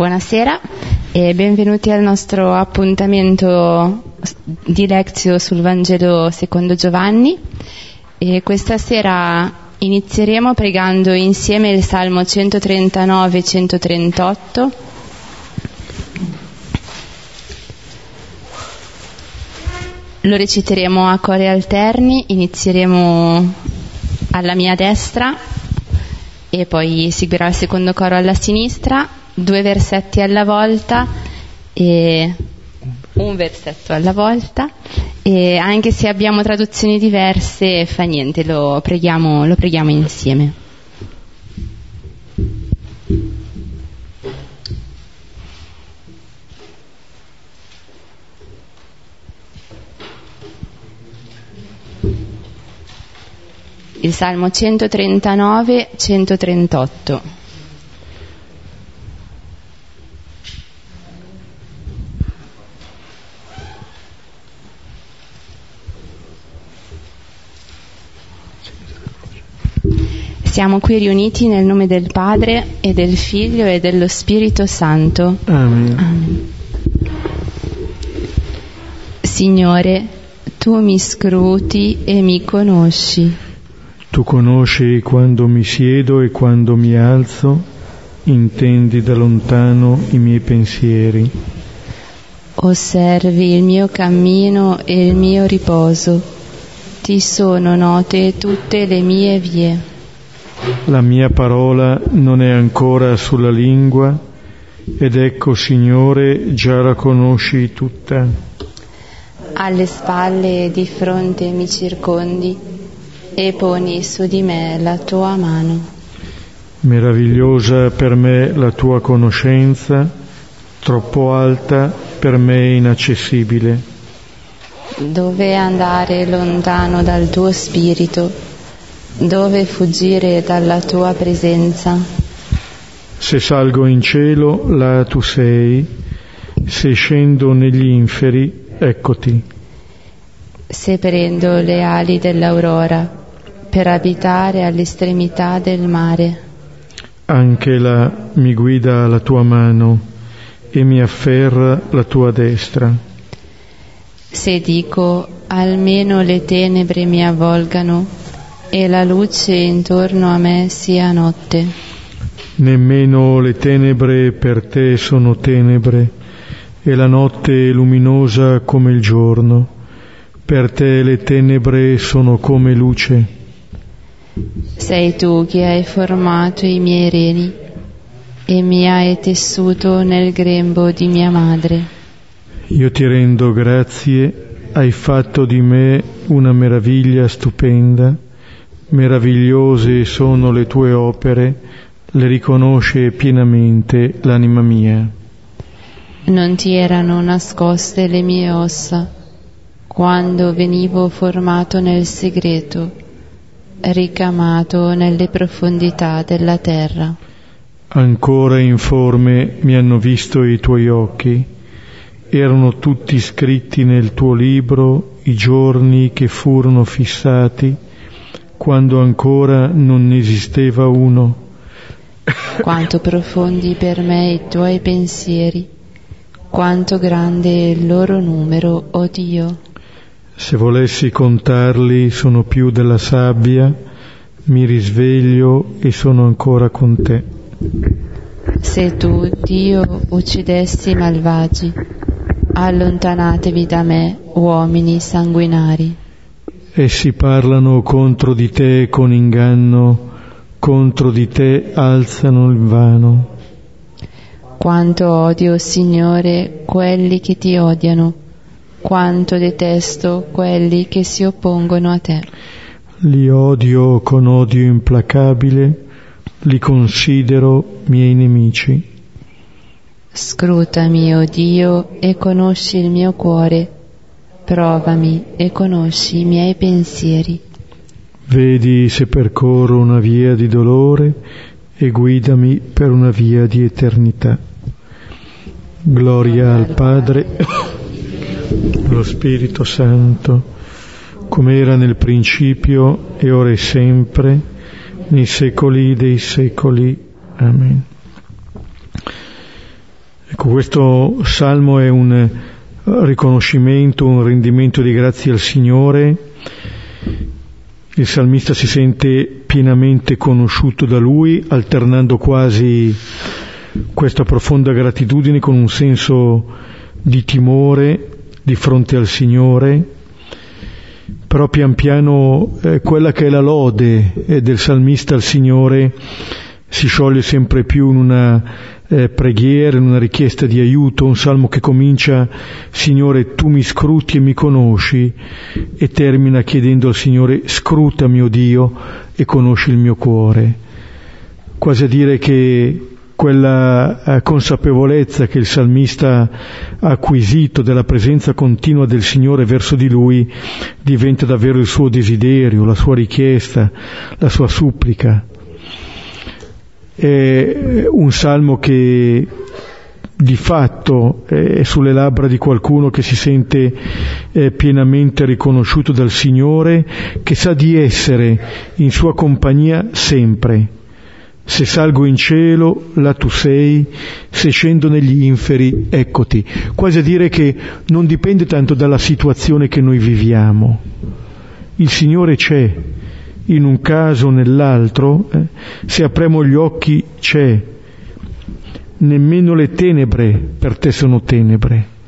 Buonasera e benvenuti al nostro appuntamento di Lezio sul Vangelo secondo Giovanni. E questa sera inizieremo pregando insieme il Salmo 139 e 138. Lo reciteremo a cori alterni, inizieremo alla mia destra e poi seguirà il secondo coro alla sinistra due versetti alla volta e un versetto alla volta e anche se abbiamo traduzioni diverse fa niente, lo preghiamo, lo preghiamo insieme. Il Salmo 139-138. Siamo qui riuniti nel nome del Padre e del Figlio e dello Spirito Santo. Amen. Amen. Signore, tu mi scruti e mi conosci. Tu conosci quando mi siedo e quando mi alzo, intendi da lontano i miei pensieri. Osservi il mio cammino e il mio riposo. Ti sono note tutte le mie vie. La mia parola non è ancora sulla lingua ed ecco, Signore, già la conosci tutta. Alle spalle e di fronte mi circondi e poni su di me la tua mano. Meravigliosa per me la tua conoscenza, troppo alta per me inaccessibile. Dove andare lontano dal tuo spirito? Dove fuggire dalla tua presenza? Se salgo in cielo, là tu sei, se scendo negli inferi, eccoti. Se prendo le ali dell'aurora per abitare all'estremità del mare, Anche là mi guida la tua mano e mi afferra la tua destra. se dico almeno le tenebre mi avvolgano e la luce intorno a me sia notte. Nemmeno le tenebre per te sono tenebre e la notte è luminosa come il giorno. Per te le tenebre sono come luce. Sei tu che hai formato i miei reni e mi hai tessuto nel grembo di mia madre. Io ti rendo grazie, hai fatto di me una meraviglia stupenda. Meravigliose sono le tue opere, le riconosce pienamente l'anima mia. Non ti erano nascoste le mie ossa quando venivo formato nel segreto, ricamato nelle profondità della terra. Ancora informe mi hanno visto i tuoi occhi. Erano tutti scritti nel tuo libro i giorni che furono fissati quando ancora non esisteva uno. Quanto profondi per me i tuoi pensieri, quanto grande è il loro numero, o Dio. Se volessi contarli sono più della sabbia, mi risveglio e sono ancora con te. Se tu, Dio, uccidessi i malvagi, allontanatevi da me, uomini sanguinari. Essi parlano contro di te con inganno, contro di te alzano il vano. Quanto odio, Signore, quelli che ti odiano, quanto detesto quelli che si oppongono a te. Li odio con odio implacabile, li considero miei nemici. Scrutami, o Dio, e conosci il mio cuore, provami e conosci i miei pensieri. Vedi se percorro una via di dolore e guidami per una via di eternità. Gloria al Padre, allo Spirito Santo, come era nel principio e ora e sempre, nei secoli dei secoli. Amen. Ecco, questo salmo è un riconoscimento, un rendimento di grazie al Signore. Il salmista si sente pienamente conosciuto da Lui, alternando quasi questa profonda gratitudine con un senso di timore di fronte al Signore, però pian piano eh, quella che è la lode eh, del salmista al Signore si scioglie sempre più in una eh, preghiera, in una richiesta di aiuto, un salmo che comincia Signore tu mi scruti e mi conosci e termina chiedendo al Signore scrutami, o oh Dio, e conosci il mio cuore. Quasi a dire che quella eh, consapevolezza che il salmista ha acquisito della presenza continua del Signore verso di lui diventa davvero il suo desiderio, la sua richiesta, la sua supplica. È un salmo che di fatto è sulle labbra di qualcuno che si sente eh, pienamente riconosciuto dal Signore, che sa di essere in sua compagnia sempre se salgo in cielo, là tu sei, se scendo negli inferi, eccoti. Quasi a dire che non dipende tanto dalla situazione che noi viviamo. Il Signore c'è, in un caso o nell'altro, eh, se apriamo gli occhi c'è, nemmeno le tenebre per te sono tenebre.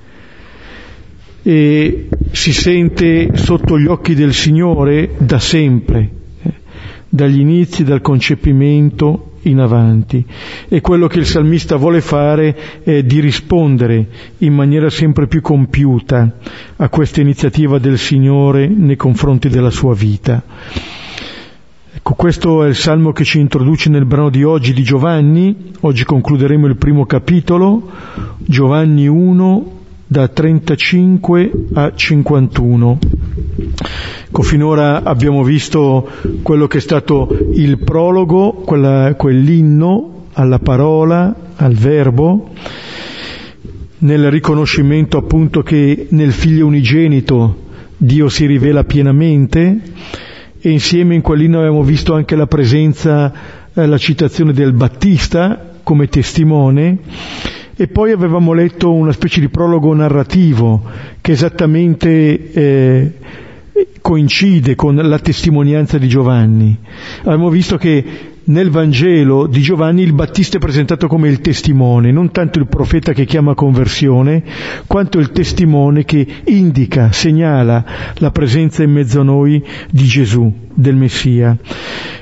E si sente sotto gli occhi del Signore da sempre, eh, dagli inizi, dal concepimento in avanti. E quello che il salmista vuole fare è di rispondere in maniera sempre più compiuta a questa iniziativa del Signore nei confronti della sua vita. Ecco, questo è il salmo che ci introduce nel brano di oggi di Giovanni. Oggi concluderemo il primo capitolo, Giovanni 1, da 35 a 51. Ecco, finora abbiamo visto quello che è stato il prologo, quella, quell'inno alla parola, al verbo, nel riconoscimento appunto che nel figlio unigenito Dio si rivela pienamente e insieme in quell'inno abbiamo visto anche la presenza, eh, la citazione del Battista come testimone. E poi avevamo letto una specie di prologo narrativo che esattamente eh, coincide con la testimonianza di Giovanni. Abbiamo visto che nel Vangelo di Giovanni il Battista è presentato come il testimone, non tanto il profeta che chiama conversione, quanto il testimone che indica, segnala la presenza in mezzo a noi di Gesù, del Messia.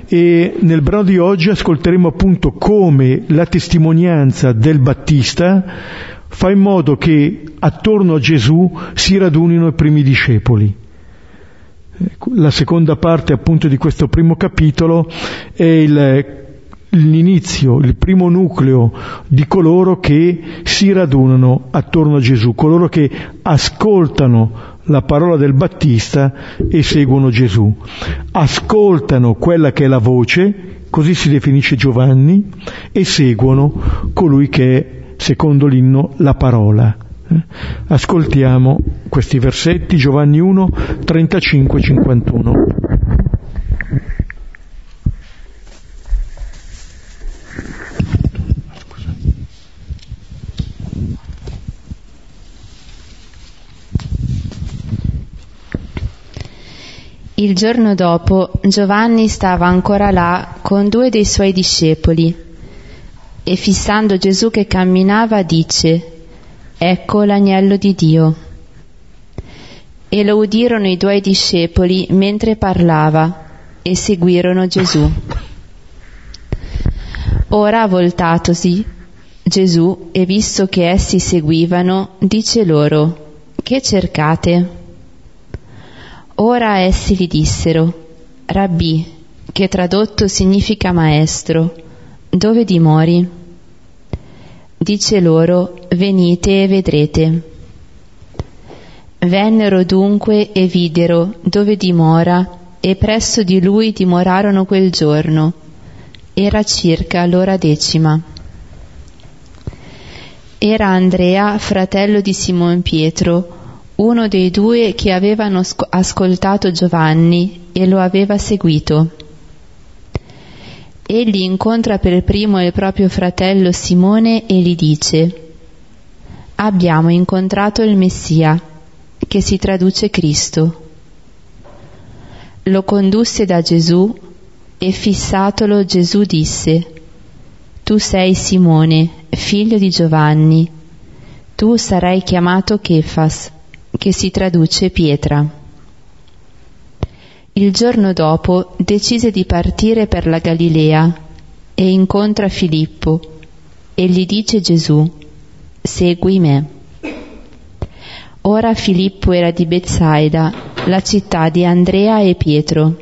E nel brano di oggi ascolteremo appunto come la testimonianza del Battista fa in modo che attorno a Gesù si radunino i primi discepoli. La seconda parte appunto di questo primo capitolo è il, l'inizio, il primo nucleo di coloro che si radunano attorno a Gesù, coloro che ascoltano la parola del Battista e seguono Gesù. Ascoltano quella che è la voce, così si definisce Giovanni, e seguono colui che è, secondo l'inno, la parola. Ascoltiamo questi versetti, Giovanni 1, 35-51. Il giorno dopo Giovanni stava ancora là con due dei suoi discepoli e fissando Gesù che camminava dice Ecco l'agnello di Dio. E lo udirono i due discepoli mentre parlava e seguirono Gesù. Ora voltatosi, Gesù, e visto che essi seguivano, dice loro, che cercate? Ora essi gli dissero, Rabbì, che tradotto significa maestro, dove dimori? Dice loro, venite e vedrete. Vennero dunque e videro dove dimora e presso di lui dimorarono quel giorno. Era circa l'ora decima. Era Andrea, fratello di Simon Pietro, uno dei due che avevano ascoltato Giovanni e lo aveva seguito. Egli incontra per primo il proprio fratello Simone e gli dice, abbiamo incontrato il Messia, che si traduce Cristo. Lo condusse da Gesù e fissatolo Gesù disse, Tu sei Simone, figlio di Giovanni, tu sarai chiamato Kefas, che si traduce pietra. Il giorno dopo decise di partire per la Galilea e incontra Filippo e gli dice Gesù, segui me. Ora Filippo era di Bezzaida, la città di Andrea e Pietro.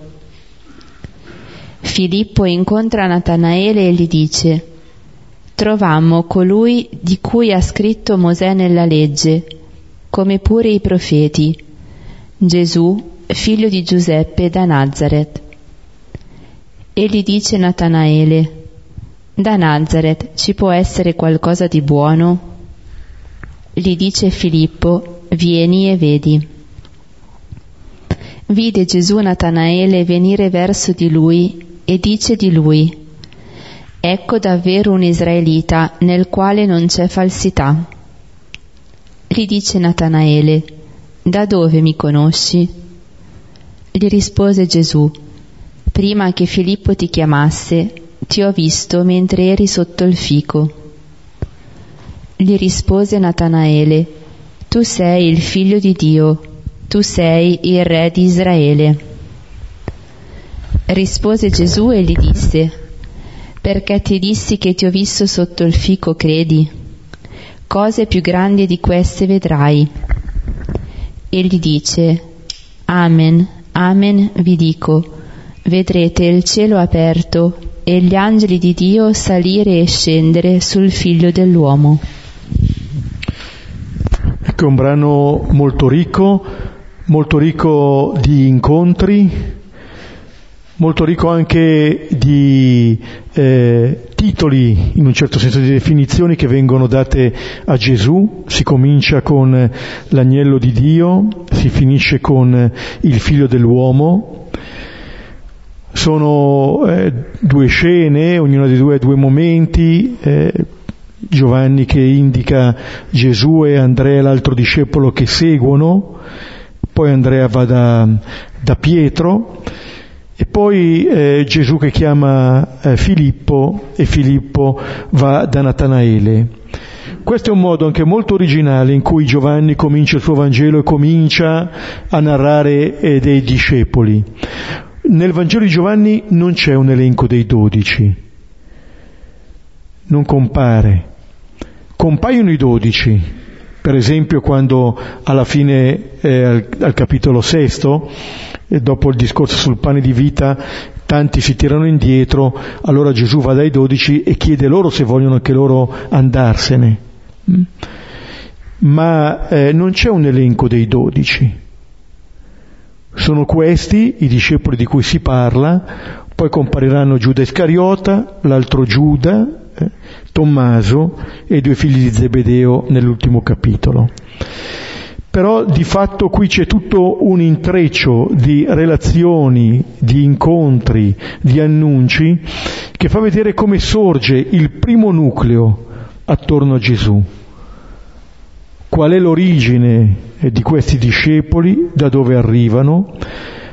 Filippo incontra Natanaele e gli dice, trovammo colui di cui ha scritto Mosè nella legge, come pure i profeti, Gesù, figlio di Giuseppe da Nazareth. E gli dice Natanaele, da Nazareth ci può essere qualcosa di buono? Gli dice Filippo, vieni e vedi. Vide Gesù Natanaele venire verso di lui e dice di lui, Ecco davvero un israelita nel quale non c'è falsità. Gli dice Natanaele, Da dove mi conosci? Gli rispose Gesù, Prima che Filippo ti chiamasse, ti ho visto mentre eri sotto il fico. Gli rispose Natanaele, tu sei il figlio di Dio, tu sei il re di Israele. Rispose Gesù e gli disse, perché ti dissi che ti ho visto sotto il fico, credi? Cose più grandi di queste vedrai. Egli dice, Amen, Amen vi dico, vedrete il cielo aperto e gli angeli di Dio salire e scendere sul figlio dell'uomo. Ecco un brano molto ricco, molto ricco di incontri, molto ricco anche di eh, titoli, in un certo senso di definizioni che vengono date a Gesù. Si comincia con l'agnello di Dio, si finisce con il figlio dell'uomo, sono eh, due scene, ognuna di due due momenti, eh, Giovanni che indica Gesù e Andrea l'altro discepolo che seguono, poi Andrea va da, da Pietro e poi eh, Gesù che chiama eh, Filippo e Filippo va da Natanaele. Questo è un modo anche molto originale in cui Giovanni comincia il suo Vangelo e comincia a narrare eh, dei discepoli. Nel Vangelo di Giovanni non c'è un elenco dei dodici, non compare. Compaiono i dodici, per esempio quando alla fine, eh, al, al, capitolo sesto, dopo il discorso sul pane di vita, tanti si tirano indietro, allora Gesù va dai dodici e chiede loro se vogliono anche loro andarsene. Mm? Ma eh, non c'è un elenco dei dodici. Sono questi i discepoli di cui si parla, poi compariranno Giuda Iscariota, l'altro Giuda, eh, Tommaso e i due figli di Zebedeo nell'ultimo capitolo. Però di fatto qui c'è tutto un intreccio di relazioni, di incontri, di annunci che fa vedere come sorge il primo nucleo attorno a Gesù. Qual è l'origine di questi discepoli, da dove arrivano,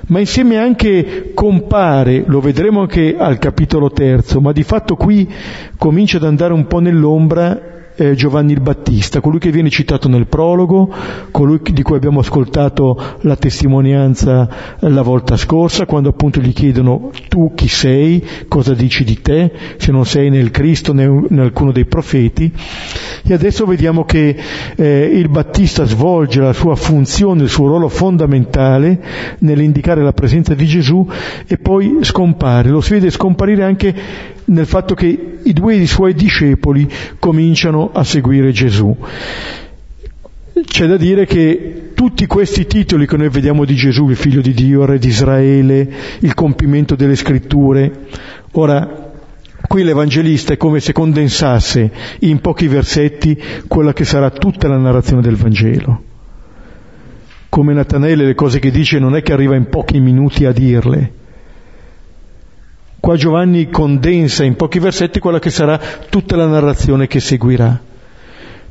ma insieme anche compare, lo vedremo anche al capitolo terzo, ma di fatto qui comincia ad andare un po' nell'ombra eh, Giovanni il Battista, colui che viene citato nel prologo, colui di cui abbiamo ascoltato la testimonianza la volta scorsa, quando appunto gli chiedono tu chi sei, cosa dici di te, se non sei nel Cristo né in alcuno dei profeti. E adesso vediamo che eh, il Battista svolge la sua funzione, il suo ruolo fondamentale nell'indicare la presenza di Gesù e poi scompare. Lo si vede scomparire anche nel fatto che i due suoi discepoli cominciano a seguire Gesù. C'è da dire che tutti questi titoli che noi vediamo di Gesù, il figlio di Dio, il re di Israele, il compimento delle scritture, ora qui l'Evangelista è come se condensasse in pochi versetti quella che sarà tutta la narrazione del Vangelo. Come Natanaele le cose che dice non è che arriva in pochi minuti a dirle, Qua Giovanni condensa in pochi versetti quella che sarà tutta la narrazione che seguirà.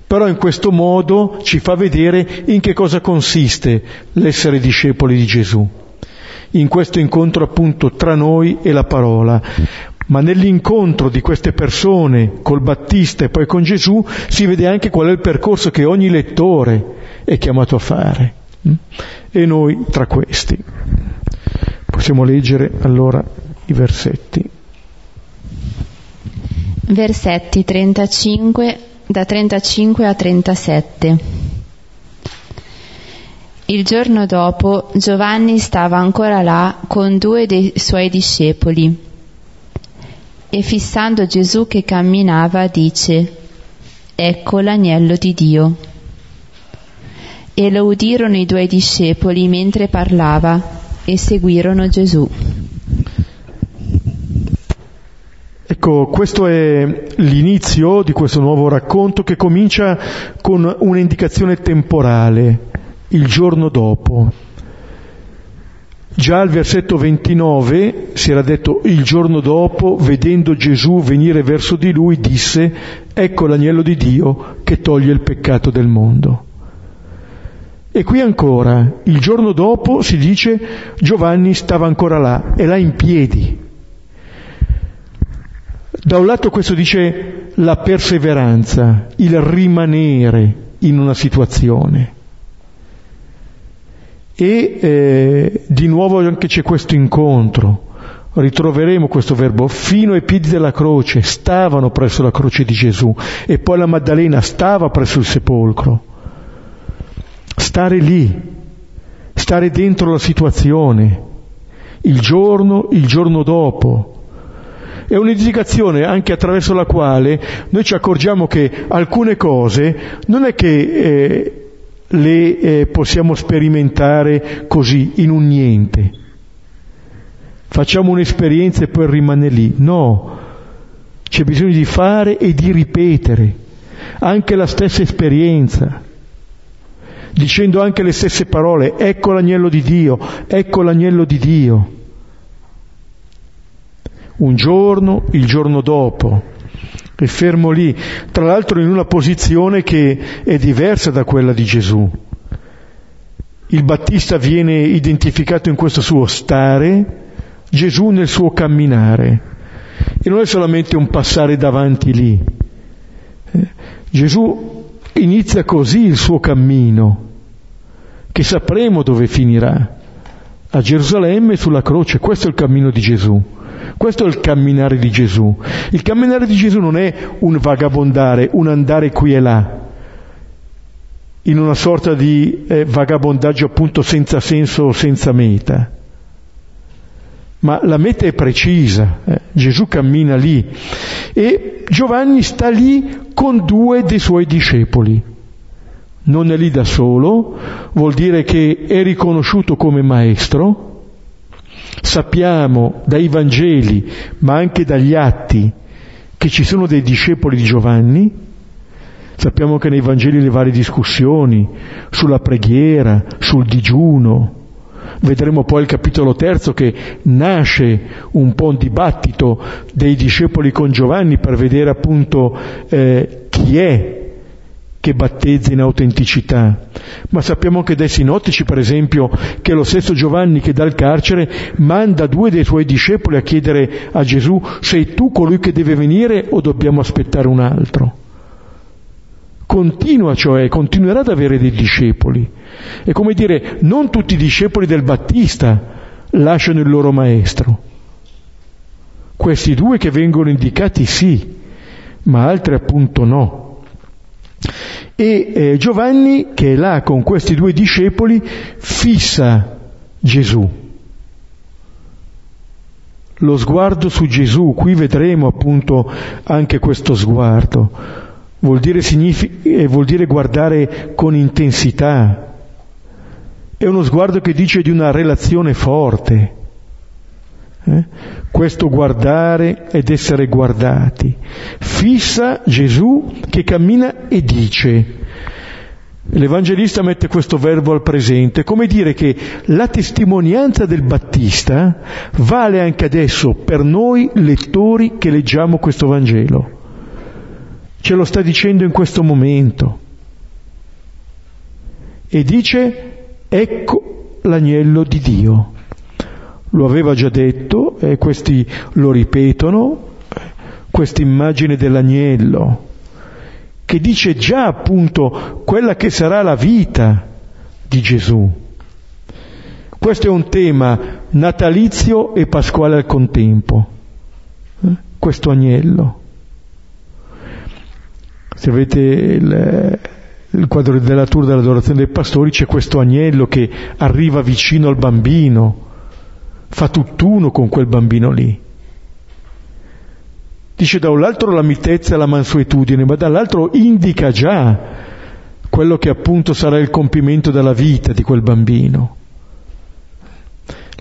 Però in questo modo ci fa vedere in che cosa consiste l'essere discepoli di Gesù. In questo incontro appunto tra noi e la parola. Ma nell'incontro di queste persone col Battista e poi con Gesù si vede anche qual è il percorso che ogni lettore è chiamato a fare. E noi tra questi. Possiamo leggere allora i versetti. Versetti 35 da 35 a 37. Il giorno dopo Giovanni stava ancora là con due dei suoi discepoli e fissando Gesù che camminava dice, Ecco l'agnello di Dio. E lo udirono i due discepoli mentre parlava e seguirono Gesù. Ecco, questo è l'inizio di questo nuovo racconto che comincia con un'indicazione temporale, il giorno dopo. Già al versetto 29 si era detto il giorno dopo, vedendo Gesù venire verso di lui, disse, ecco l'agnello di Dio che toglie il peccato del mondo. E qui ancora, il giorno dopo si dice Giovanni stava ancora là, è là in piedi, da un lato questo dice la perseveranza, il rimanere in una situazione. E eh, di nuovo anche c'è questo incontro. Ritroveremo questo verbo fino ai piedi della croce, stavano presso la croce di Gesù e poi la Maddalena stava presso il sepolcro. Stare lì, stare dentro la situazione, il giorno, il giorno dopo, è un'indicazione anche attraverso la quale noi ci accorgiamo che alcune cose non è che eh, le eh, possiamo sperimentare così, in un niente. Facciamo un'esperienza e poi rimane lì. No, c'è bisogno di fare e di ripetere anche la stessa esperienza, dicendo anche le stesse parole, ecco l'agnello di Dio, ecco l'agnello di Dio un giorno, il giorno dopo, è fermo lì, tra l'altro in una posizione che è diversa da quella di Gesù. Il Battista viene identificato in questo suo stare, Gesù nel suo camminare. E non è solamente un passare davanti lì. Eh, Gesù inizia così il suo cammino, che sapremo dove finirà. A Gerusalemme sulla croce, questo è il cammino di Gesù. Questo è il camminare di Gesù. Il camminare di Gesù non è un vagabondare, un andare qui e là, in una sorta di eh, vagabondaggio appunto senza senso o senza meta. Ma la meta è precisa, eh. Gesù cammina lì e Giovanni sta lì con due dei suoi discepoli. Non è lì da solo, vuol dire che è riconosciuto come maestro, Sappiamo dai Vangeli, ma anche dagli atti, che ci sono dei discepoli di Giovanni, sappiamo che nei Vangeli le varie discussioni sulla preghiera, sul digiuno, vedremo poi il capitolo terzo che nasce un po' un dibattito dei discepoli con Giovanni per vedere appunto eh, chi è che battezza in autenticità, ma sappiamo anche dai sinottici, per esempio, che lo stesso Giovanni che dal carcere manda due dei suoi discepoli a chiedere a Gesù sei tu colui che deve venire o dobbiamo aspettare un altro. Continua cioè, continuerà ad avere dei discepoli. È come dire, non tutti i discepoli del Battista lasciano il loro maestro. Questi due che vengono indicati sì, ma altri appunto no. E eh, Giovanni, che è là con questi due discepoli, fissa Gesù. Lo sguardo su Gesù, qui vedremo appunto anche questo sguardo. Vuol dire, signific- eh, vuol dire guardare con intensità. È uno sguardo che dice di una relazione forte. Eh? Questo guardare ed essere guardati. Fissa Gesù che cammina e dice. L'Evangelista mette questo verbo al presente, come dire che la testimonianza del Battista vale anche adesso per noi lettori che leggiamo questo Vangelo. ce lo sta dicendo in questo momento. E dice, ecco l'agnello di Dio. Lo aveva già detto e questi lo ripetono, questa immagine dell'agnello, che dice già appunto quella che sarà la vita di Gesù. Questo è un tema natalizio e pasquale al contempo, eh? questo agnello. Se avete il, il quadro della tour dell'adorazione dei pastori c'è questo agnello che arriva vicino al bambino, fa tutt'uno con quel bambino lì. Dice da un lato la mitezza e la mansuetudine, ma dall'altro indica già quello che appunto sarà il compimento della vita di quel bambino.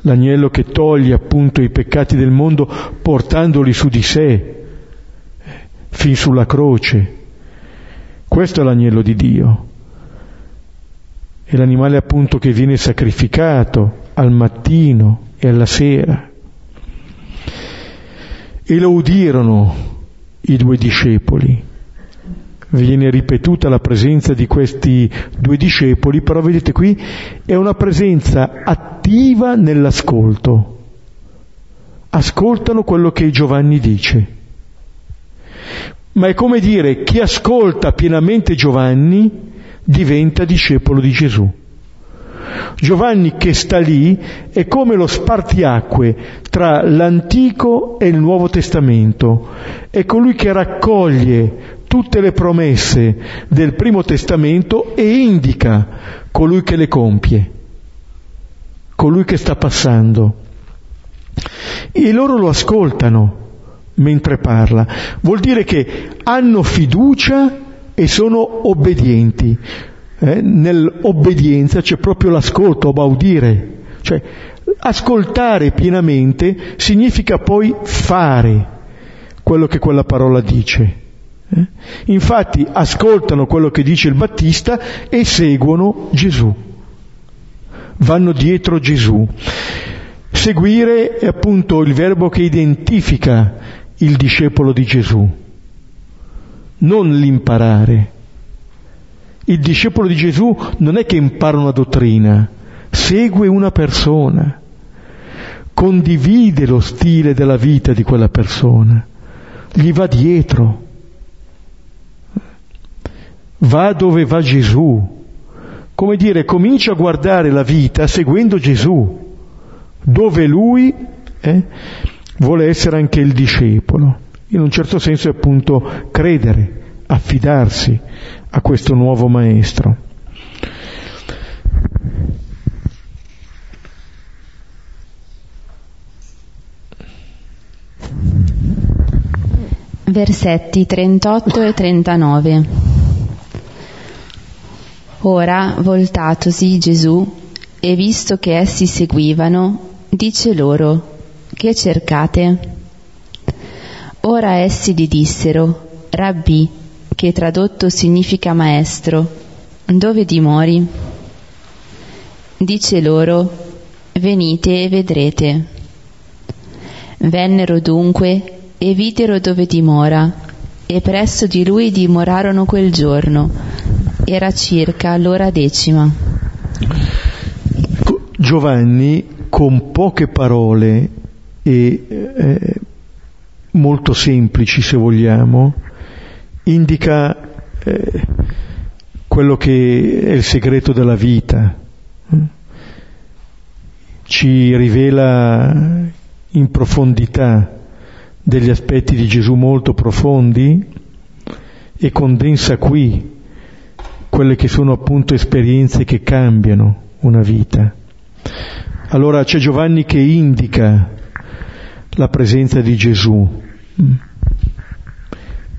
L'agnello che toglie appunto i peccati del mondo portandoli su di sé, fin sulla croce. Questo è l'agnello di Dio. È l'animale appunto che viene sacrificato al mattino e alla sera e lo udirono i due discepoli. Viene ripetuta la presenza di questi due discepoli, però vedete qui è una presenza attiva nell'ascolto. Ascoltano quello che Giovanni dice. Ma è come dire chi ascolta pienamente Giovanni diventa discepolo di Gesù. Giovanni che sta lì è come lo spartiacque tra l'Antico e il Nuovo Testamento, è colui che raccoglie tutte le promesse del Primo Testamento e indica colui che le compie, colui che sta passando. E loro lo ascoltano mentre parla. Vuol dire che hanno fiducia e sono obbedienti eh, nell'obbedienza c'è proprio l'ascolto, baudire, cioè ascoltare pienamente significa poi fare quello che quella parola dice. Eh? Infatti ascoltano quello che dice il Battista e seguono Gesù, vanno dietro Gesù. Seguire è appunto il verbo che identifica il discepolo di Gesù, non l'imparare. Il discepolo di Gesù non è che impara una dottrina, segue una persona, condivide lo stile della vita di quella persona, gli va dietro, va dove va Gesù, come dire, comincia a guardare la vita seguendo Gesù, dove lui eh, vuole essere anche il discepolo. In un certo senso è appunto credere, affidarsi, a questo nuovo maestro. Versetti 38 e 39. Ora, voltatosi Gesù, e visto che essi seguivano, dice loro, che cercate? Ora essi gli dissero, Rabbi, che tradotto significa maestro, dove dimori? Dice loro, venite e vedrete. Vennero dunque e videro dove dimora, e presso di lui dimorarono quel giorno. Era circa l'ora decima. Giovanni, con poche parole e eh, molto semplici se vogliamo, indica eh, quello che è il segreto della vita, ci rivela in profondità degli aspetti di Gesù molto profondi e condensa qui quelle che sono appunto esperienze che cambiano una vita. Allora c'è Giovanni che indica la presenza di Gesù.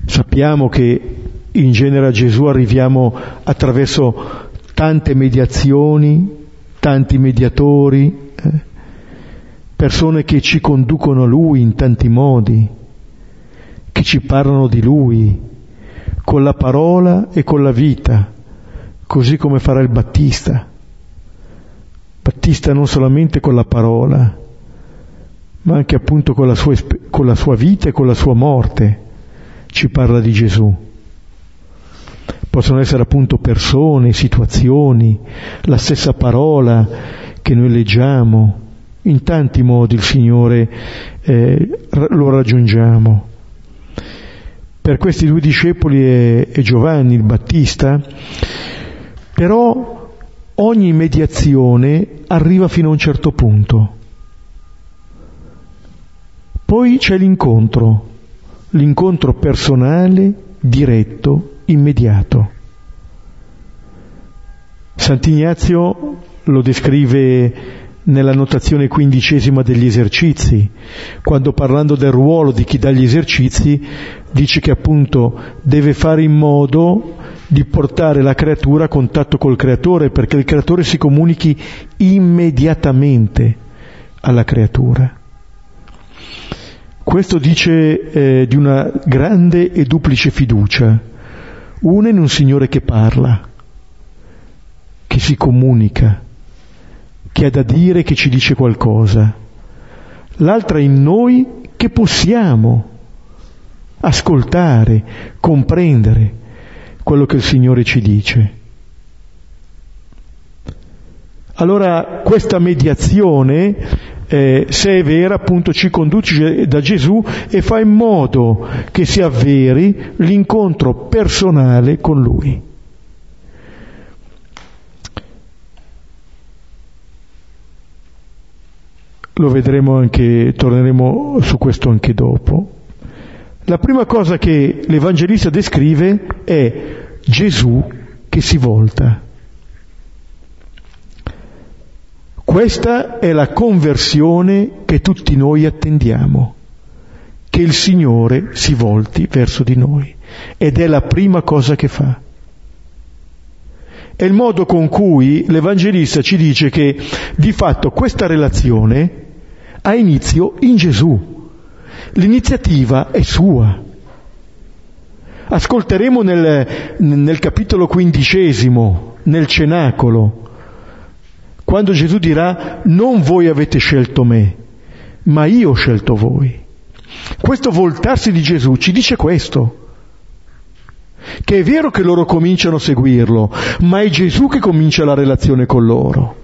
Sappiamo che in genere a Gesù arriviamo attraverso tante mediazioni, tanti mediatori, eh, persone che ci conducono a Lui in tanti modi, che ci parlano di Lui, con la parola e con la vita, così come farà il Battista. Battista non solamente con la parola, ma anche appunto con la sua, con la sua vita e con la sua morte ci parla di Gesù. possono essere appunto persone, situazioni, la stessa parola che noi leggiamo. In tanti modi il Signore eh, lo raggiungiamo. Per questi due discepoli è, è Giovanni il Battista, però ogni mediazione arriva fino a un certo punto. Poi c'è l'incontro, l'incontro personale, diretto, immediato. Sant'Ignazio lo descrive nella notazione quindicesima degli esercizi, quando parlando del ruolo di chi dà gli esercizi dice che appunto deve fare in modo di portare la creatura a contatto col creatore perché il creatore si comunichi immediatamente alla creatura. Questo dice eh, di una grande e duplice fiducia, una in un Signore che parla, che si comunica, che ha da dire, che ci dice qualcosa, l'altra in noi che possiamo ascoltare, comprendere quello che il Signore ci dice. Allora questa mediazione eh, se è vera, appunto ci conduce da Gesù e fa in modo che si avveri l'incontro personale con Lui. Lo vedremo anche, torneremo su questo anche dopo. La prima cosa che l'Evangelista descrive è Gesù che si volta. Questa è la conversione che tutti noi attendiamo, che il Signore si volti verso di noi ed è la prima cosa che fa. È il modo con cui l'Evangelista ci dice che di fatto questa relazione ha inizio in Gesù. L'iniziativa è sua. Ascolteremo nel, nel capitolo quindicesimo, nel cenacolo, quando Gesù dirà non voi avete scelto me, ma io ho scelto voi. Questo voltarsi di Gesù ci dice questo, che è vero che loro cominciano a seguirlo, ma è Gesù che comincia la relazione con loro,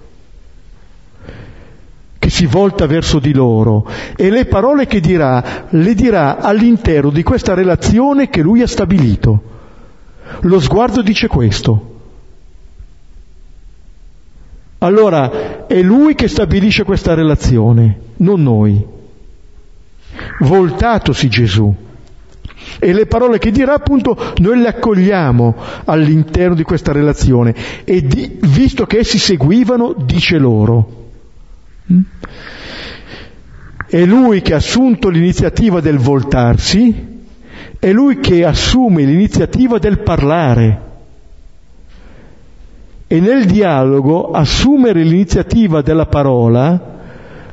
che si volta verso di loro e le parole che dirà le dirà all'interno di questa relazione che lui ha stabilito. Lo sguardo dice questo. Allora è lui che stabilisce questa relazione, non noi. Voltatosi Gesù. E le parole che dirà appunto noi le accogliamo all'interno di questa relazione e di, visto che essi seguivano dice loro. È lui che ha assunto l'iniziativa del voltarsi, è lui che assume l'iniziativa del parlare e nel dialogo assumere l'iniziativa della parola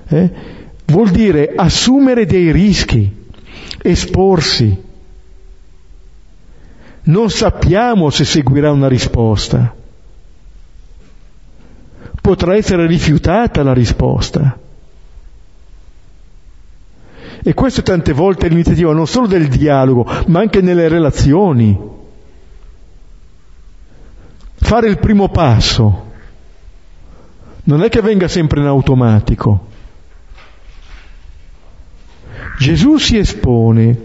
eh, vuol dire assumere dei rischi, esporsi. Non sappiamo se seguirà una risposta. Potrà essere rifiutata la risposta. E questo tante volte è l'iniziativa non solo del dialogo, ma anche nelle relazioni fare il primo passo non è che venga sempre in automatico. Gesù si espone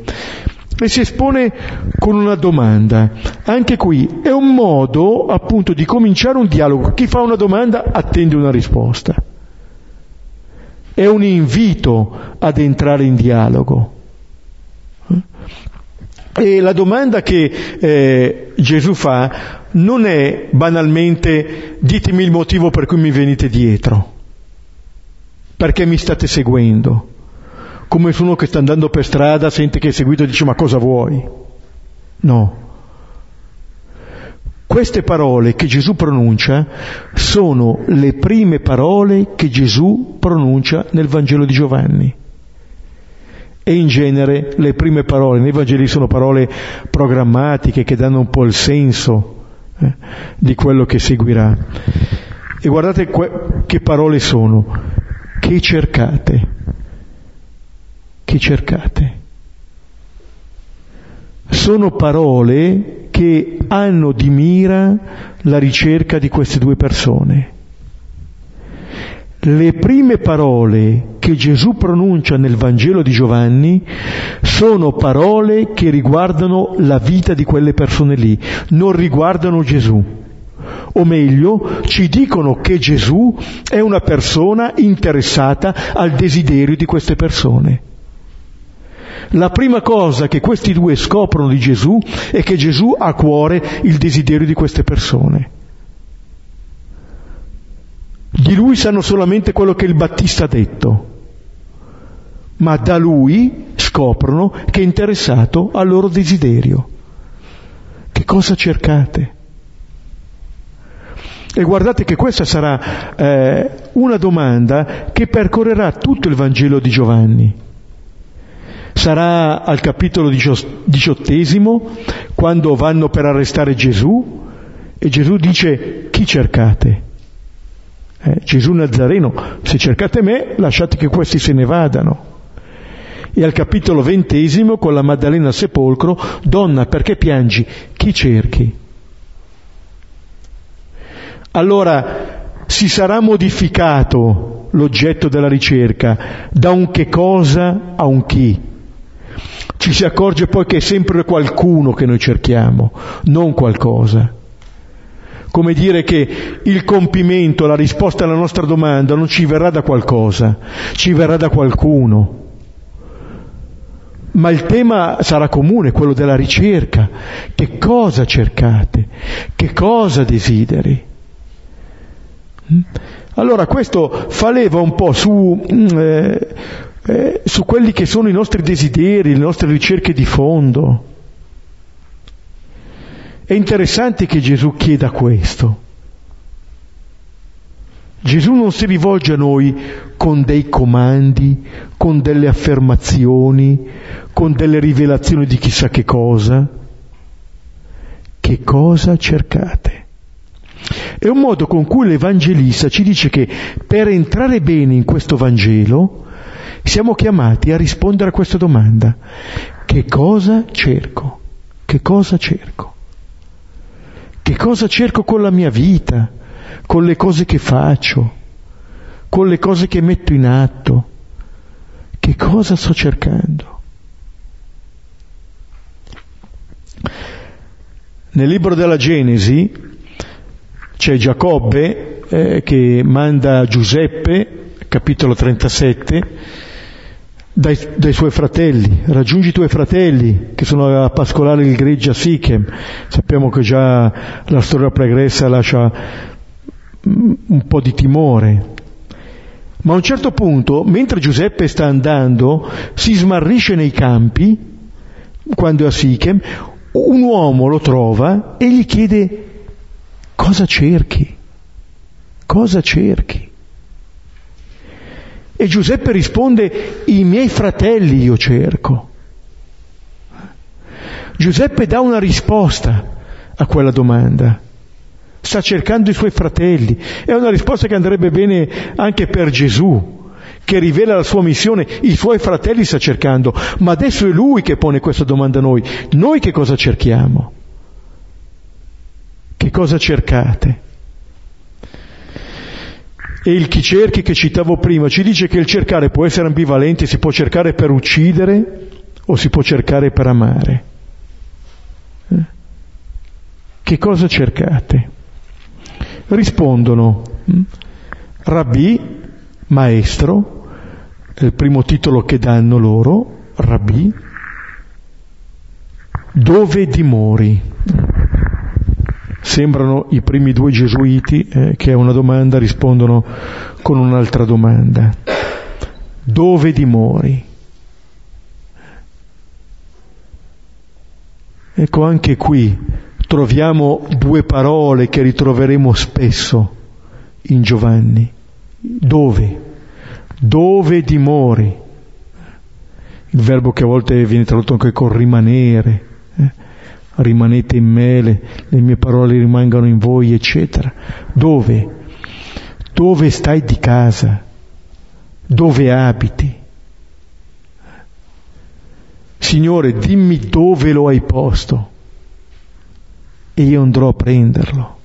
e si espone con una domanda. Anche qui è un modo appunto di cominciare un dialogo. Chi fa una domanda attende una risposta. È un invito ad entrare in dialogo. E la domanda che eh, Gesù fa non è banalmente ditemi il motivo per cui mi venite dietro, perché mi state seguendo, come uno che sta andando per strada sente che è seguito e dice ma cosa vuoi? No. Queste parole che Gesù pronuncia sono le prime parole che Gesù pronuncia nel Vangelo di Giovanni. E in genere le prime parole nei Vangeli sono parole programmatiche che danno un po' il senso eh, di quello che seguirà. E guardate que- che parole sono, che cercate, che cercate. Sono parole che hanno di mira la ricerca di queste due persone. Le prime parole che Gesù pronuncia nel Vangelo di Giovanni sono parole che riguardano la vita di quelle persone lì, non riguardano Gesù. O meglio, ci dicono che Gesù è una persona interessata al desiderio di queste persone. La prima cosa che questi due scoprono di Gesù è che Gesù ha a cuore il desiderio di queste persone. Di lui sanno solamente quello che il Battista ha detto, ma da lui scoprono che è interessato al loro desiderio. Che cosa cercate? E guardate che questa sarà eh, una domanda che percorrerà tutto il Vangelo di Giovanni. Sarà al capitolo diciottesimo, quando vanno per arrestare Gesù, e Gesù dice chi cercate? Eh, Gesù Nazareno, se cercate me, lasciate che questi se ne vadano. E al capitolo ventesimo, con la Maddalena al sepolcro, donna, perché piangi? Chi cerchi? Allora si sarà modificato l'oggetto della ricerca da un che cosa a un chi. Ci si accorge poi che è sempre qualcuno che noi cerchiamo, non qualcosa come dire che il compimento, la risposta alla nostra domanda non ci verrà da qualcosa, ci verrà da qualcuno. Ma il tema sarà comune, quello della ricerca. Che cosa cercate? Che cosa desideri? Mm? Allora questo fa leva un po' su, mm, eh, eh, su quelli che sono i nostri desideri, le nostre ricerche di fondo. È interessante che Gesù chieda questo. Gesù non si rivolge a noi con dei comandi, con delle affermazioni, con delle rivelazioni di chissà che cosa. Che cosa cercate? È un modo con cui l'Evangelista ci dice che per entrare bene in questo Vangelo siamo chiamati a rispondere a questa domanda. Che cosa cerco? Che cosa cerco? Che cosa cerco con la mia vita, con le cose che faccio, con le cose che metto in atto? Che cosa sto cercando? Nel libro della Genesi c'è Giacobbe eh, che manda Giuseppe, capitolo 37, dai, dai, suoi fratelli, raggiungi i tuoi fratelli che sono a pascolare il gregge a Sichem. Sappiamo che già la storia pregressa lascia un po' di timore. Ma a un certo punto, mentre Giuseppe sta andando, si smarrisce nei campi, quando è a Sichem, un uomo lo trova e gli chiede cosa cerchi? Cosa cerchi? E Giuseppe risponde, i miei fratelli io cerco. Giuseppe dà una risposta a quella domanda. Sta cercando i suoi fratelli. È una risposta che andrebbe bene anche per Gesù, che rivela la sua missione. I suoi fratelli sta cercando, ma adesso è lui che pone questa domanda a noi. Noi che cosa cerchiamo? Che cosa cercate? E il chi cerchi che citavo prima ci dice che il cercare può essere ambivalente, si può cercare per uccidere o si può cercare per amare. Eh? Che cosa cercate? Rispondono, hm? Rabbi, maestro, è il primo titolo che danno loro, Rabbi, dove dimori? Sembrano i primi due gesuiti eh, che a una domanda rispondono con un'altra domanda. Dove dimori? Ecco anche qui troviamo due parole che ritroveremo spesso in Giovanni. Dove? Dove dimori? Il verbo che a volte viene tradotto anche con rimanere. Eh? Rimanete in me, le, le mie parole rimangano in voi, eccetera. Dove? Dove stai di casa? Dove abiti? Signore, dimmi dove lo hai posto. e io andrò a prenderlo.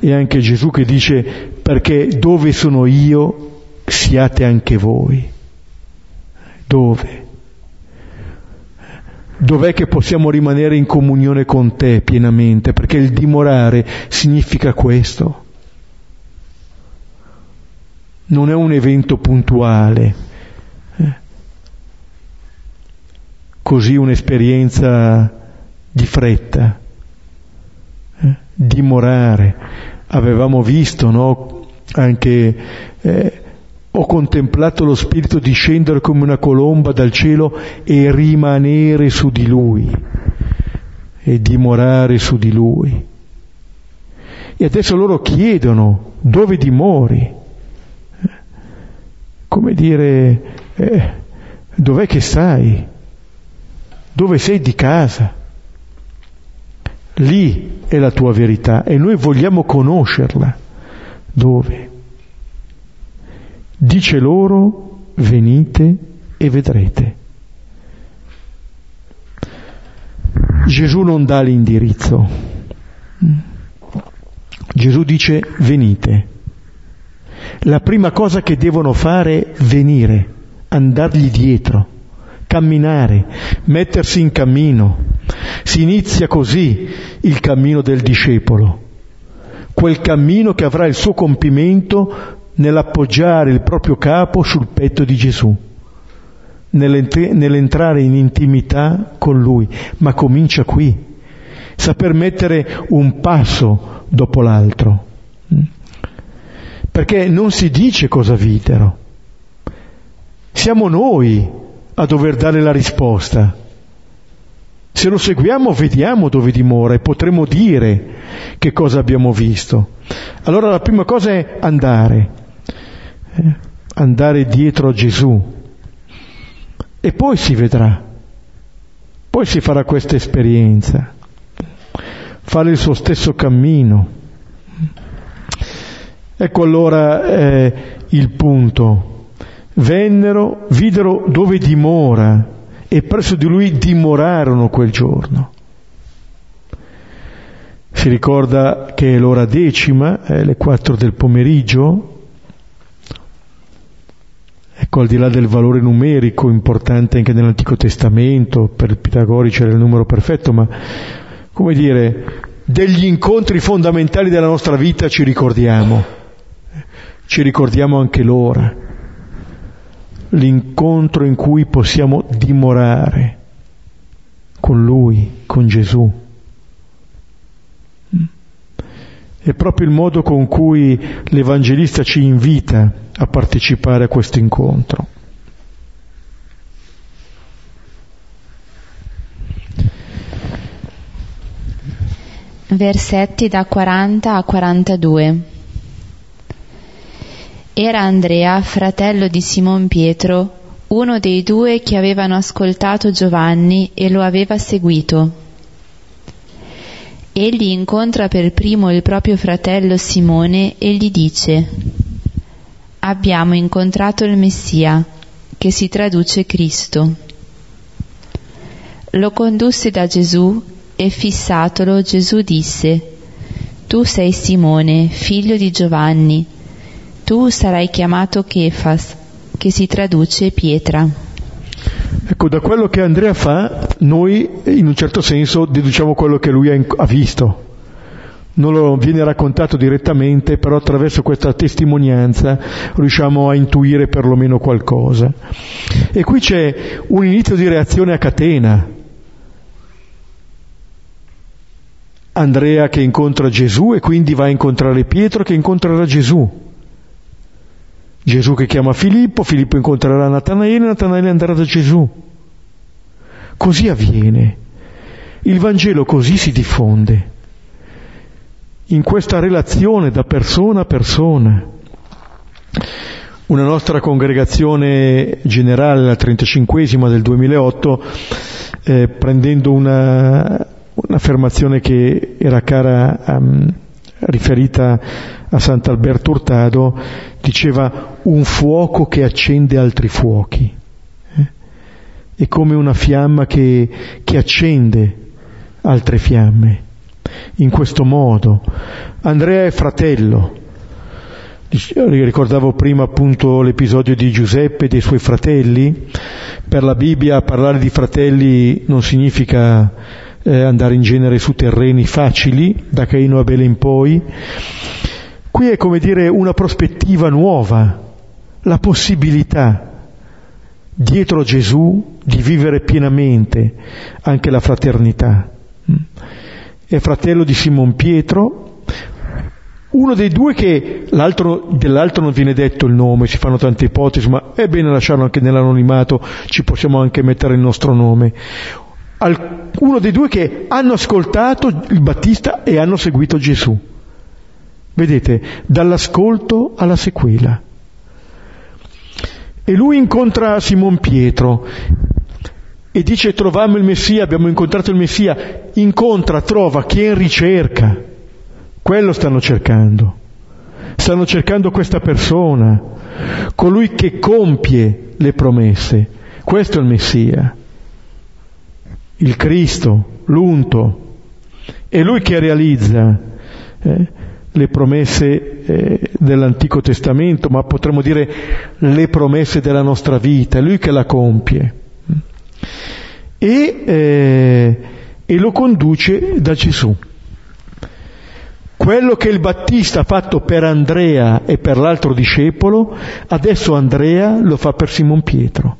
E anche Gesù che dice perché dove sono io siate anche voi. Dove? Dov'è che possiamo rimanere in comunione con te pienamente? Perché il dimorare significa questo. Non è un evento puntuale, eh? così un'esperienza di fretta, eh? dimorare. Avevamo visto, no? Anche eh, ho contemplato lo Spirito discendere come una colomba dal cielo e rimanere su di lui e dimorare su di lui. E adesso loro chiedono dove dimori? Come dire, eh, dov'è che stai? Dove sei di casa? Lì è la tua verità e noi vogliamo conoscerla. Dove? Dice loro, venite e vedrete. Gesù non dà l'indirizzo. Gesù dice venite. La prima cosa che devono fare è venire, andargli dietro, camminare, mettersi in cammino. Si inizia così il cammino del discepolo, quel cammino che avrà il suo compimento nell'appoggiare il proprio capo sul petto di Gesù, nell'entrare in intimità con Lui, ma comincia qui, saper mettere un passo dopo l'altro, perché non si dice cosa videro, siamo noi a dover dare la risposta. Se lo seguiamo vediamo dove dimora e potremo dire che cosa abbiamo visto. Allora la prima cosa è andare, andare dietro a Gesù e poi si vedrà, poi si farà questa esperienza, fare il suo stesso cammino. Ecco allora eh, il punto. Vennero, videro dove dimora e presso di lui dimorarono quel giorno. Si ricorda che è l'ora decima, è le quattro del pomeriggio, Ecco, al di là del valore numerico importante anche nell'Antico Testamento, per il Pitagorici era il numero perfetto, ma come dire, degli incontri fondamentali della nostra vita ci ricordiamo, ci ricordiamo anche l'ora, l'incontro in cui possiamo dimorare con Lui, con Gesù. È proprio il modo con cui l'Evangelista ci invita a partecipare a questo incontro. Versetti da 40 a 42. Era Andrea, fratello di Simon Pietro, uno dei due che avevano ascoltato Giovanni e lo aveva seguito. Egli incontra per primo il proprio fratello Simone e gli dice, abbiamo incontrato il Messia, che si traduce Cristo. Lo condusse da Gesù e fissatolo Gesù disse, Tu sei Simone, figlio di Giovanni, tu sarai chiamato Chefas, che si traduce pietra. Ecco, da quello che Andrea fa, noi in un certo senso deduciamo quello che lui ha visto. Non lo viene raccontato direttamente, però attraverso questa testimonianza riusciamo a intuire perlomeno qualcosa. E qui c'è un inizio di reazione a catena. Andrea che incontra Gesù e quindi va a incontrare Pietro che incontrerà Gesù. Gesù che chiama Filippo, Filippo incontrerà Natanaele, Natanaele andrà da Gesù. Così avviene. Il Vangelo così si diffonde, in questa relazione da persona a persona. Una nostra congregazione generale, la 35esima del 2008, eh, prendendo una, un'affermazione che era cara um, riferita a Sant'Alberto Hurtado, diceva un fuoco che accende altri fuochi. Eh? È come una fiamma che, che accende altre fiamme. In questo modo Andrea è fratello. Ricordavo prima appunto l'episodio di Giuseppe e dei suoi fratelli. Per la Bibbia parlare di fratelli non significa eh, andare in genere su terreni facili, da Caino a Abele in poi. Qui è come dire una prospettiva nuova, la possibilità dietro Gesù di vivere pienamente anche la fraternità. È fratello di Simon Pietro, uno dei due che l'altro, dell'altro non viene detto il nome, si fanno tante ipotesi, ma è bene lasciarlo anche nell'anonimato, ci possiamo anche mettere il nostro nome. Uno dei due che hanno ascoltato il Battista e hanno seguito Gesù. Vedete, dall'ascolto alla sequela. E lui incontra Simon Pietro e dice trovammo il Messia, abbiamo incontrato il Messia, incontra, trova chi è in ricerca. Quello stanno cercando. Stanno cercando questa persona, colui che compie le promesse. Questo è il Messia, il Cristo, l'unto. È lui che realizza. Eh? le promesse eh, dell'Antico Testamento, ma potremmo dire le promesse della nostra vita, è Lui che la compie. E, eh, e lo conduce da Gesù. Quello che il Battista ha fatto per Andrea e per l'altro discepolo, adesso Andrea lo fa per Simon Pietro.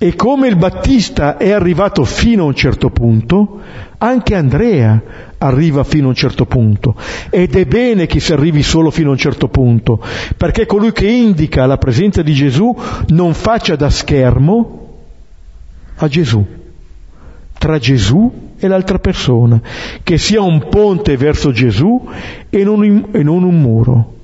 E come il Battista è arrivato fino a un certo punto, anche Andrea arriva fino a un certo punto. Ed è bene che si arrivi solo fino a un certo punto, perché colui che indica la presenza di Gesù non faccia da schermo a Gesù, tra Gesù e l'altra persona, che sia un ponte verso Gesù e non, e non un muro.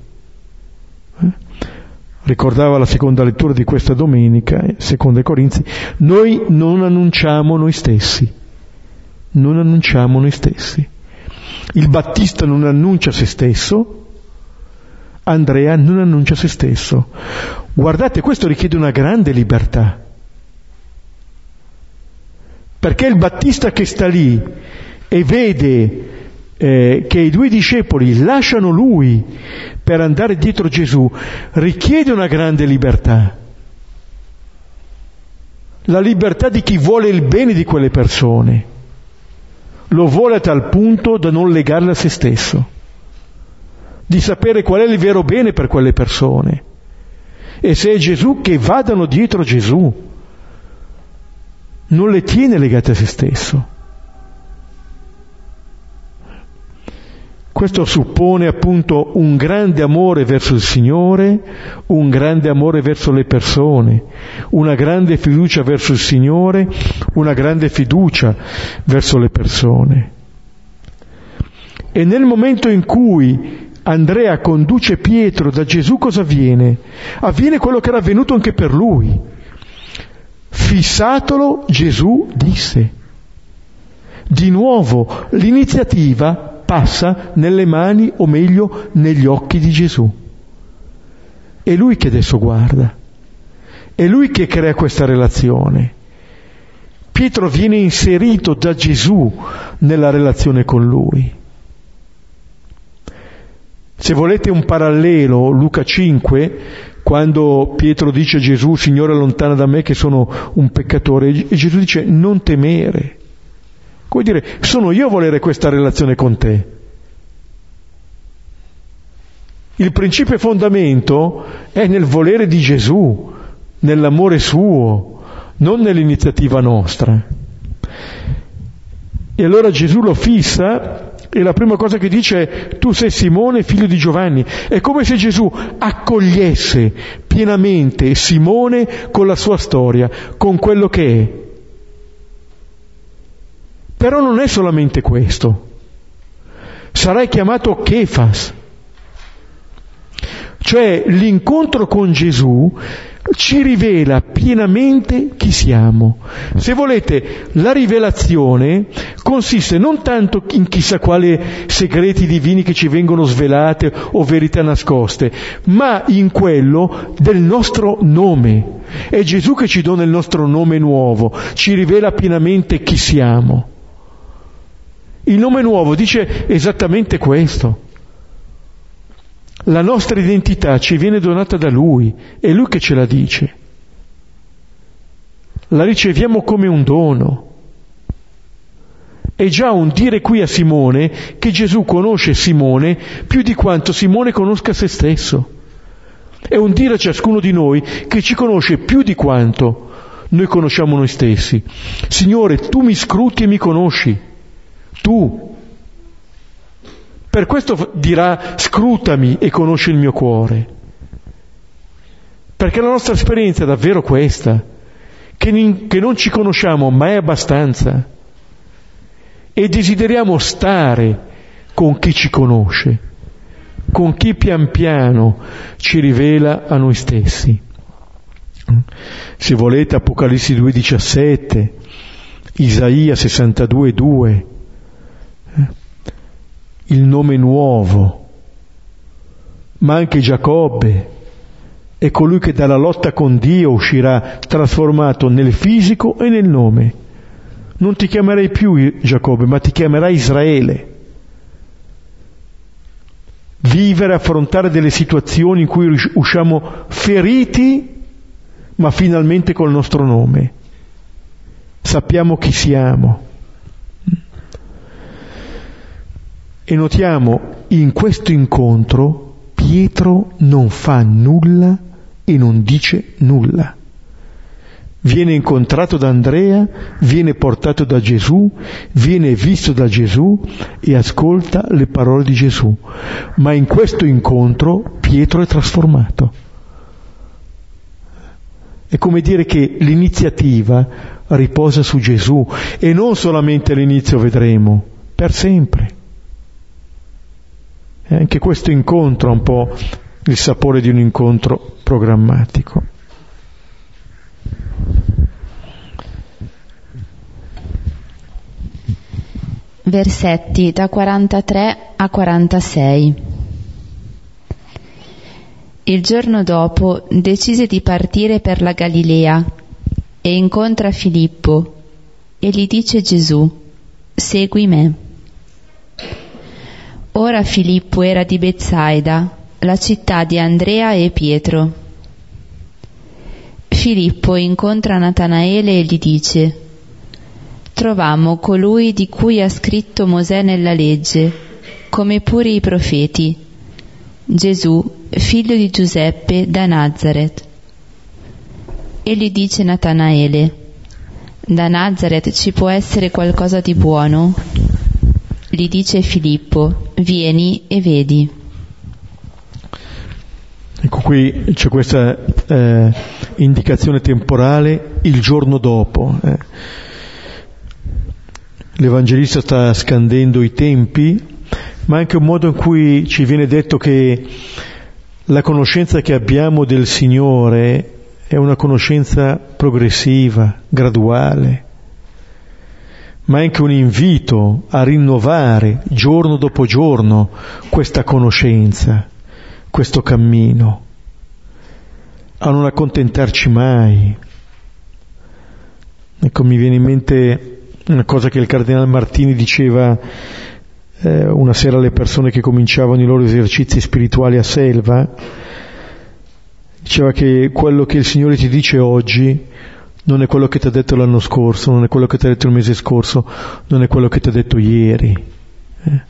Ricordava la seconda lettura di questa domenica, seconda Corinzi, noi non annunciamo noi stessi, non annunciamo noi stessi. Il Battista non annuncia se stesso, Andrea non annuncia se stesso. Guardate, questo richiede una grande libertà. Perché il Battista che sta lì e vede eh, che i due discepoli lasciano lui per andare dietro Gesù richiede una grande libertà. La libertà di chi vuole il bene di quelle persone. Lo vuole a tal punto da non legarle a se stesso, di sapere qual è il vero bene per quelle persone. E se è Gesù, che vadano dietro Gesù. Non le tiene legate a se stesso. Questo suppone appunto un grande amore verso il Signore, un grande amore verso le persone, una grande fiducia verso il Signore, una grande fiducia verso le persone. E nel momento in cui Andrea conduce Pietro da Gesù cosa avviene? Avviene quello che era avvenuto anche per lui. Fissatolo Gesù disse. Di nuovo l'iniziativa passa nelle mani, o meglio, negli occhi di Gesù. È lui che adesso guarda, è lui che crea questa relazione. Pietro viene inserito da Gesù nella relazione con lui. Se volete un parallelo, Luca 5, quando Pietro dice a Gesù, Signore allontana da me che sono un peccatore, e Gesù dice non temere, come dire, sono io a volere questa relazione con te. Il principio e fondamento è nel volere di Gesù, nell'amore suo, non nell'iniziativa nostra. E allora Gesù lo fissa e la prima cosa che dice è tu sei Simone, figlio di Giovanni. È come se Gesù accogliesse pienamente Simone con la sua storia, con quello che è. Però non è solamente questo. Sarai chiamato Kefas, cioè l'incontro con Gesù ci rivela pienamente chi siamo. Se volete, la rivelazione consiste non tanto in chissà quale segreti divini che ci vengono svelate o verità nascoste, ma in quello del nostro nome. È Gesù che ci dona il nostro nome nuovo, ci rivela pienamente chi siamo. Il nome nuovo dice esattamente questo. La nostra identità ci viene donata da Lui, è Lui che ce la dice. La riceviamo come un dono. È già un dire qui a Simone che Gesù conosce Simone più di quanto Simone conosca se stesso. È un dire a ciascuno di noi che ci conosce più di quanto noi conosciamo noi stessi. Signore, tu mi scruti e mi conosci. Tu. Per questo dirà scrutami e conosci il mio cuore. Perché la nostra esperienza è davvero questa, che, che non ci conosciamo mai abbastanza e desideriamo stare con chi ci conosce, con chi pian piano ci rivela a noi stessi. Se volete Apocalisse 2,17, Isaia 62,2, il nome nuovo, ma anche Giacobbe è colui che dalla lotta con Dio uscirà trasformato nel fisico e nel nome. Non ti chiamerai più Giacobbe, ma ti chiamerai Israele. Vivere, affrontare delle situazioni in cui usciamo feriti, ma finalmente col nostro nome. Sappiamo chi siamo. E notiamo in questo incontro Pietro non fa nulla e non dice nulla. Viene incontrato da Andrea, viene portato da Gesù, viene visto da Gesù e ascolta le parole di Gesù. Ma in questo incontro Pietro è trasformato. È come dire che l'iniziativa riposa su Gesù e non solamente all'inizio vedremo, per sempre. E anche questo incontro ha un po' il sapore di un incontro programmatico. Versetti da 43 a 46. Il giorno dopo decise di partire per la Galilea e incontra Filippo e gli dice Gesù, segui me. Ora Filippo era di Bezzaida, la città di Andrea e Pietro. Filippo incontra Natanaele e gli dice, Trovammo colui di cui ha scritto Mosè nella legge, come pure i profeti, Gesù, figlio di Giuseppe da Nazareth. E gli dice Natanaele, da Nazareth ci può essere qualcosa di buono? gli dice Filippo, vieni e vedi. Ecco qui c'è questa eh, indicazione temporale il giorno dopo. Eh. L'Evangelista sta scandendo i tempi, ma anche un modo in cui ci viene detto che la conoscenza che abbiamo del Signore è una conoscenza progressiva, graduale ma anche un invito a rinnovare giorno dopo giorno questa conoscenza, questo cammino, a non accontentarci mai. Ecco, mi viene in mente una cosa che il Cardinale Martini diceva eh, una sera alle persone che cominciavano i loro esercizi spirituali a Selva, diceva che quello che il Signore ti dice oggi non è quello che ti ha detto l'anno scorso, non è quello che ti ha detto il mese scorso, non è quello che ti ha detto ieri. Eh?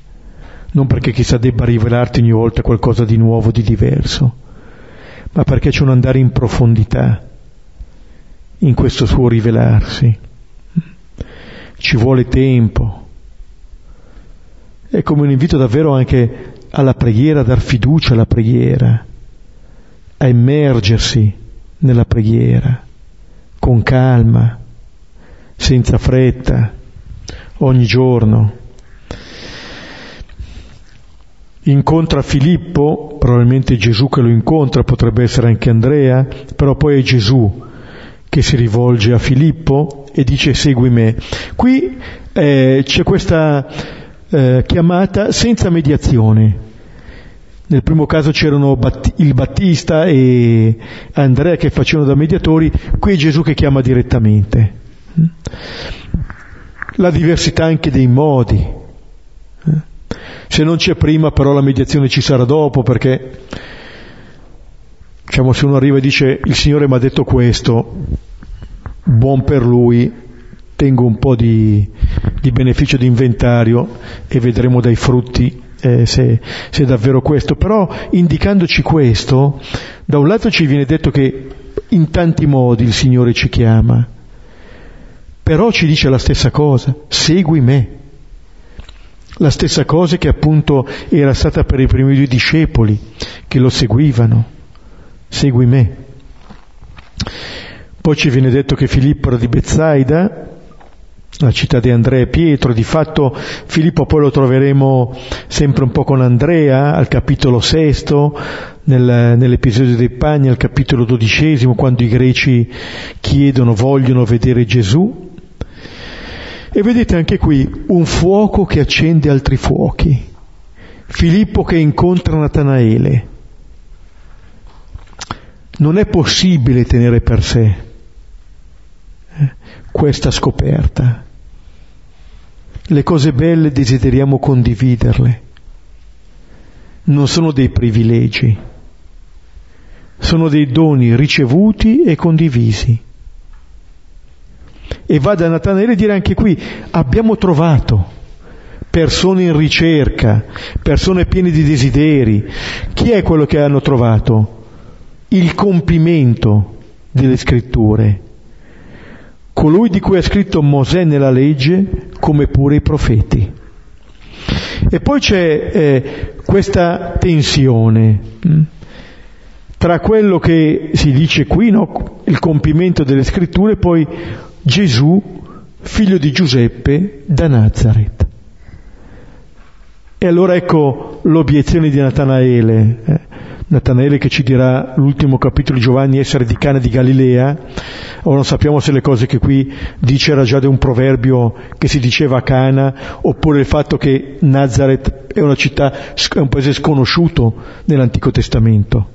Non perché chissà debba rivelarti ogni volta qualcosa di nuovo, di diverso, ma perché c'è un andare in profondità in questo suo rivelarsi. Ci vuole tempo. È come un invito davvero anche alla preghiera, a dar fiducia alla preghiera, a immergersi nella preghiera con calma, senza fretta, ogni giorno. Incontra Filippo, probabilmente Gesù che lo incontra, potrebbe essere anche Andrea, però poi è Gesù che si rivolge a Filippo e dice segui me. Qui eh, c'è questa eh, chiamata senza mediazione, nel primo caso c'erano il Battista e Andrea che facevano da mediatori, qui è Gesù che chiama direttamente. La diversità anche dei modi. Se non c'è prima, però la mediazione ci sarà dopo, perché diciamo, se uno arriva e dice il Signore mi ha detto questo, buon per lui, tengo un po' di, di beneficio di inventario e vedremo dai frutti eh, se, se è davvero questo. Però indicandoci questo, da un lato ci viene detto che in tanti modi il Signore ci chiama, però ci dice la stessa cosa, segui me. La stessa cosa che appunto era stata per i primi due discepoli che lo seguivano. Segui me. Poi ci viene detto che Filippo era di Bezzaida, la città di Andrea e Pietro, di fatto Filippo poi lo troveremo sempre un po' con Andrea al capitolo sesto, nel, nell'episodio dei Pagni, al capitolo dodicesimo, quando i greci chiedono, vogliono vedere Gesù, e vedete anche qui un fuoco che accende altri fuochi. Filippo che incontra Natanaele. Non è possibile tenere per sé eh, questa scoperta. Le cose belle desideriamo condividerle. Non sono dei privilegi, sono dei doni ricevuti e condivisi e va da Natanaele a dire anche qui, abbiamo trovato persone in ricerca, persone piene di desideri. Chi è quello che hanno trovato? Il compimento delle scritture. Colui di cui ha scritto Mosè nella legge, come pure i profeti. E poi c'è eh, questa tensione mh, hm, tra quello che si dice qui, no? il compimento delle scritture, e poi Gesù, figlio di Giuseppe, da Nazareth. E allora ecco l'obiezione di Natanaele, eh? Natanaele che ci dirà l'ultimo capitolo di Giovanni essere di Cana di Galilea, o non sappiamo se le cose che qui dice era già di un proverbio che si diceva a Cana, oppure il fatto che Nazareth è una città, è un paese sconosciuto nell'Antico Testamento.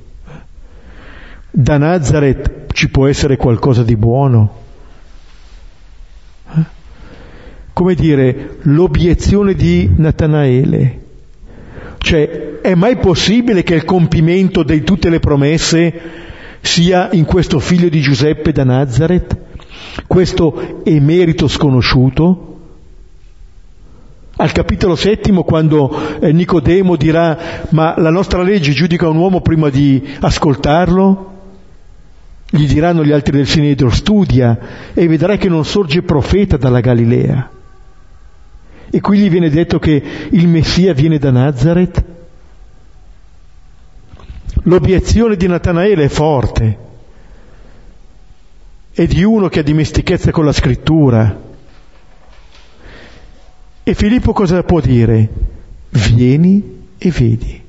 Da Nazareth ci può essere qualcosa di buono? come dire, l'obiezione di Natanaele. Cioè, è mai possibile che il compimento di tutte le promesse sia in questo figlio di Giuseppe da Nazareth? Questo emerito sconosciuto? Al capitolo settimo, quando eh, Nicodemo dirà, ma la nostra legge giudica un uomo prima di ascoltarlo? Gli diranno gli altri del Sinedro, studia e vedrai che non sorge profeta dalla Galilea. E qui gli viene detto che il Messia viene da Nazareth. L'obiezione di Natanaele è forte, è di uno che ha dimestichezza con la scrittura. E Filippo cosa può dire? Vieni e vedi.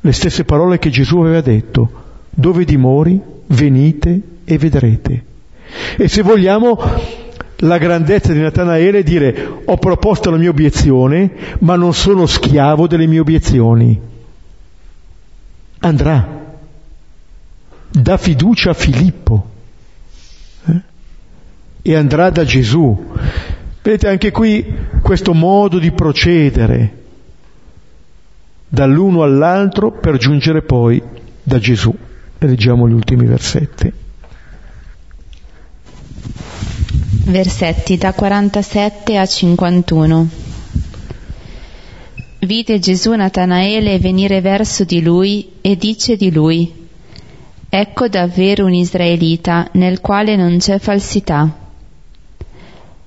Le stesse parole che Gesù aveva detto, dove dimori, venite e vedrete. E se vogliamo, la grandezza di Natanaele è dire ho proposto la mia obiezione, ma non sono schiavo delle mie obiezioni. Andrà. Dà fiducia a Filippo. Eh? E andrà da Gesù. Vedete anche qui questo modo di procedere dall'uno all'altro per giungere poi da Gesù. Leggiamo gli ultimi versetti. Versetti da 47 a 51. Vide Gesù Natanaele venire verso di lui e dice di lui, Ecco davvero un israelita nel quale non c'è falsità.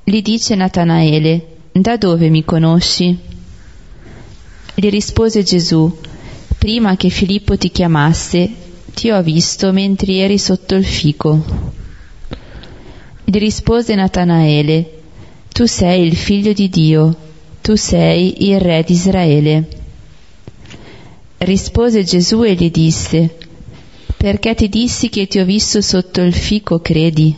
Gli dice Natanaele, Da dove mi conosci? Gli rispose Gesù, Prima che Filippo ti chiamasse, ti ho visto mentre eri sotto il fico. Gli rispose Natanaele, Tu sei il figlio di Dio, tu sei il re di Israele. Rispose Gesù e gli disse, Perché ti dissi che ti ho visto sotto il fico, credi?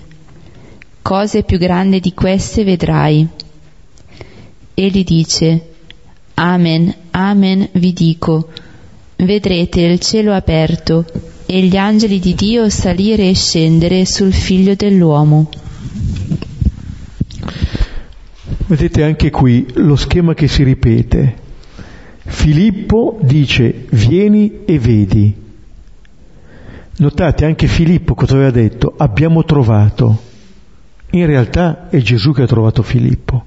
Cose più grandi di queste vedrai. Egli dice, Amen, amen vi dico, vedrete il cielo aperto e gli angeli di Dio salire e scendere sul figlio dell'uomo. Vedete anche qui lo schema che si ripete. Filippo dice vieni e vedi. Notate anche Filippo cosa aveva detto? Abbiamo trovato. In realtà è Gesù che ha trovato Filippo.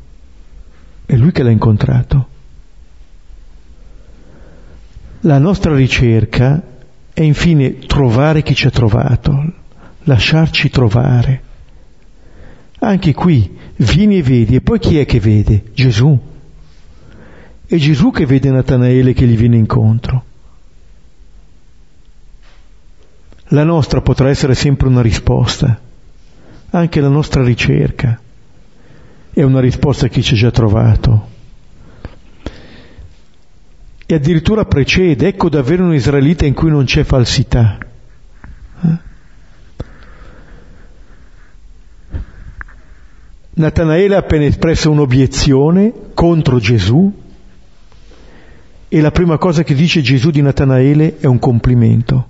È lui che l'ha incontrato. La nostra ricerca è infine trovare chi ci ha trovato, lasciarci trovare. Anche qui, vieni e vedi, e poi chi è che vede? Gesù. È Gesù che vede Natanaele che gli viene incontro. La nostra potrà essere sempre una risposta, anche la nostra ricerca è una risposta a chi ci ha già trovato. E addirittura precede, ecco davvero un israelita in cui non c'è falsità. Eh? Natanaele ha appena espresso un'obiezione contro Gesù e la prima cosa che dice Gesù di Natanaele è un complimento.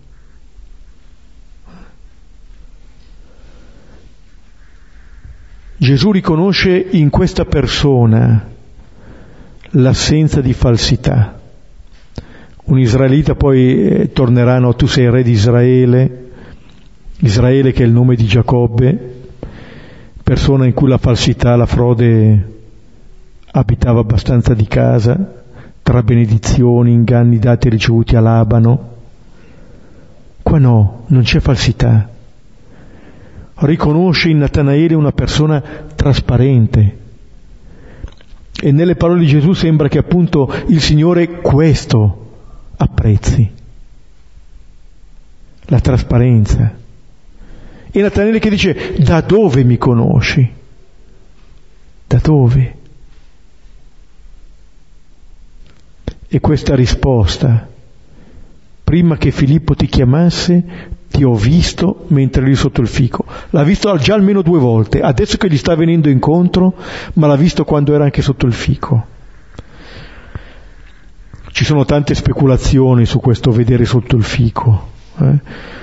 Gesù riconosce in questa persona l'assenza di falsità. Un israelita poi eh, tornerà, no, tu sei re di Israele, Israele che è il nome di Giacobbe, persona in cui la falsità, la frode abitava abbastanza di casa, tra benedizioni, inganni dati e ricevuti a Labano. Qua no, non c'è falsità. Riconosce in Natanaele una persona trasparente. E nelle parole di Gesù sembra che appunto il Signore questo apprezzi. La trasparenza. E Natanaele che dice, da dove mi conosci? Da dove? E questa risposta, prima che Filippo ti chiamasse, ti ho visto mentre eri sotto il fico. L'ha visto già almeno due volte, adesso che gli sta venendo incontro, ma l'ha visto quando era anche sotto il fico. Ci sono tante speculazioni su questo vedere sotto il fico. Eh?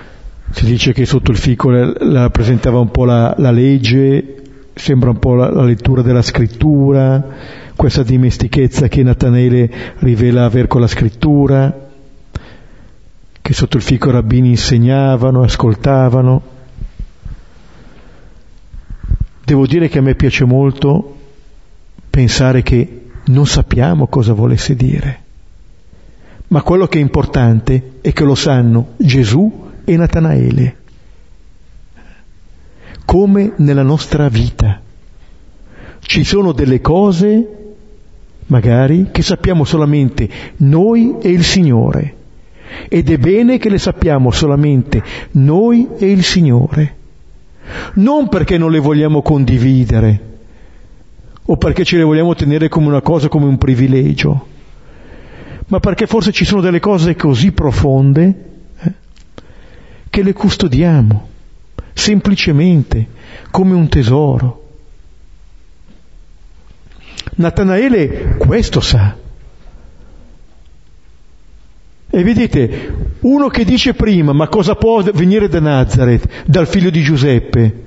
Si dice che sotto il fico rappresentava un po' la, la, legge, sembra un po' la, la, lettura della scrittura, questa dimestichezza che Natanele rivela aver con la scrittura, che sotto il fico i rabbini insegnavano, ascoltavano. Devo dire che a me piace molto pensare che non sappiamo cosa volesse dire, ma quello che è importante è che lo sanno Gesù e Natanaele, come nella nostra vita. Ci sono delle cose, magari, che sappiamo solamente noi e il Signore. Ed è bene che le sappiamo solamente noi e il Signore. Non perché non le vogliamo condividere o perché ce le vogliamo tenere come una cosa, come un privilegio, ma perché forse ci sono delle cose così profonde che le custodiamo semplicemente come un tesoro. Natanaele questo sa. E vedete, uno che dice prima, ma cosa può venire da Nazareth, dal figlio di Giuseppe?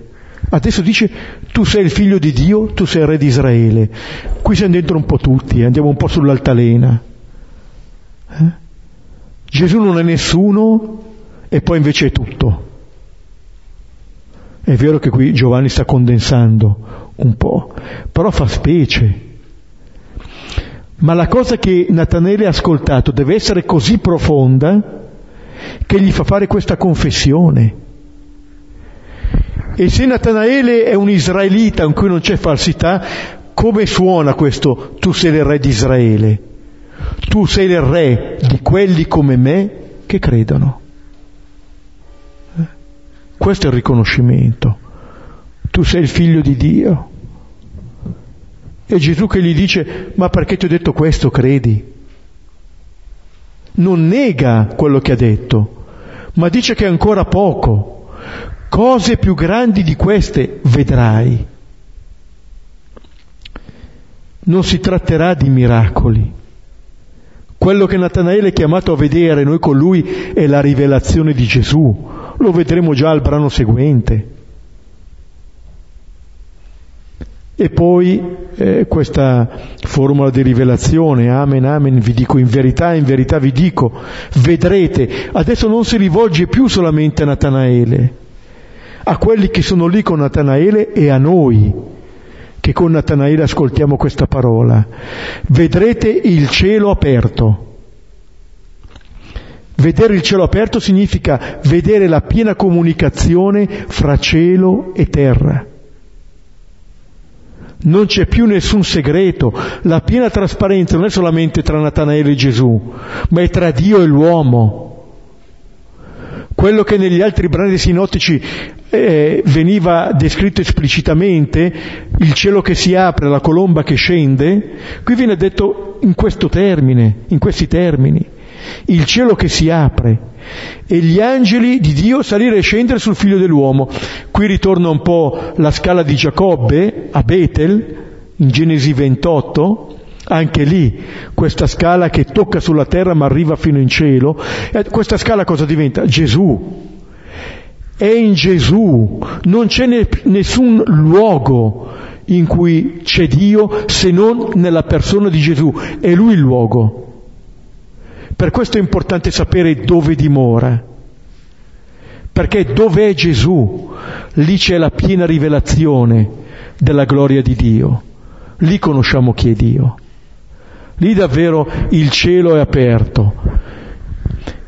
Adesso dice, tu sei il figlio di Dio, tu sei il re di Israele. Qui siamo dentro un po' tutti, eh, andiamo un po' sull'altalena. Eh? Gesù non è nessuno e poi invece è tutto. È vero che qui Giovanni sta condensando un po', però fa specie. Ma la cosa che Natanele ha ascoltato deve essere così profonda che gli fa fare questa confessione. E se Natanaele è un israelita in cui non c'è falsità, come suona questo tu sei il re di Israele? Tu sei il re di quelli come me che credono. Questo è il riconoscimento. Tu sei il figlio di Dio. E Gesù che gli dice, ma perché ti ho detto questo, credi? Non nega quello che ha detto, ma dice che è ancora poco. Cose più grandi di queste vedrai. Non si tratterà di miracoli. Quello che Natanaele è chiamato a vedere noi con lui è la rivelazione di Gesù, lo vedremo già al brano seguente. E poi eh, questa formula di rivelazione, amen, amen, vi dico in verità, in verità vi dico, vedrete, adesso non si rivolge più solamente a Natanaele, a quelli che sono lì con Natanaele e a noi, che con Natanaele ascoltiamo questa parola. Vedrete il cielo aperto. Vedere il cielo aperto significa vedere la piena comunicazione fra cielo e terra. Non c'è più nessun segreto, la piena trasparenza non è solamente tra Natanaele e Gesù, ma è tra Dio e l'uomo. Quello che negli altri brani sinottici eh, veniva descritto esplicitamente, il cielo che si apre, la colomba che scende, qui viene detto in questo termine, in questi termini, il cielo che si apre e gli angeli di Dio salire e scendere sul figlio dell'uomo. Qui ritorna un po' la scala di Giacobbe a Betel, in Genesi 28, anche lì questa scala che tocca sulla terra ma arriva fino in cielo. Questa scala cosa diventa? Gesù. È in Gesù, non c'è ne, nessun luogo in cui c'è Dio se non nella persona di Gesù, è Lui il luogo. Per questo è importante sapere dove dimora, perché dove è Gesù, lì c'è la piena rivelazione della gloria di Dio, lì conosciamo chi è Dio, lì davvero il cielo è aperto.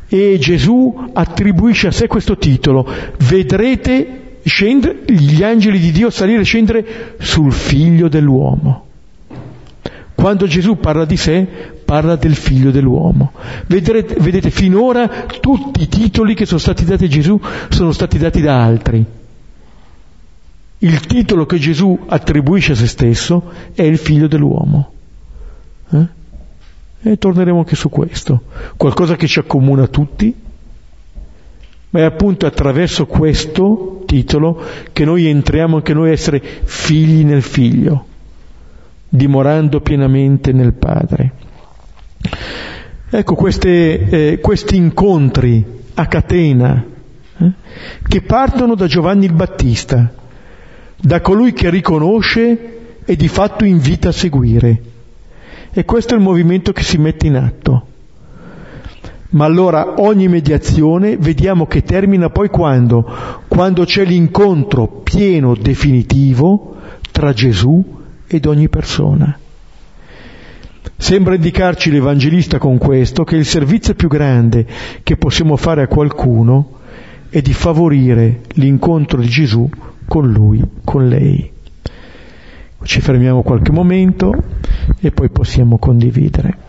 E Gesù attribuisce a sé questo titolo, vedrete scendere, gli angeli di Dio salire e scendere sul figlio dell'uomo. Quando Gesù parla di sé, parla del figlio dell'uomo. Vedrete, vedete, finora tutti i titoli che sono stati dati a Gesù sono stati dati da altri. Il titolo che Gesù attribuisce a se stesso è il figlio dell'uomo. Eh? E torneremo anche su questo. Qualcosa che ci accomuna tutti, ma è appunto attraverso questo titolo che noi entriamo anche noi a essere figli nel figlio dimorando pienamente nel Padre. Ecco queste, eh, questi incontri a catena eh, che partono da Giovanni il Battista, da colui che riconosce e di fatto invita a seguire. E questo è il movimento che si mette in atto. Ma allora ogni mediazione vediamo che termina poi quando? Quando c'è l'incontro pieno, definitivo tra Gesù ed ogni persona. Sembra indicarci l'Evangelista con questo che il servizio più grande che possiamo fare a qualcuno è di favorire l'incontro di Gesù con lui, con lei. Ci fermiamo qualche momento e poi possiamo condividere.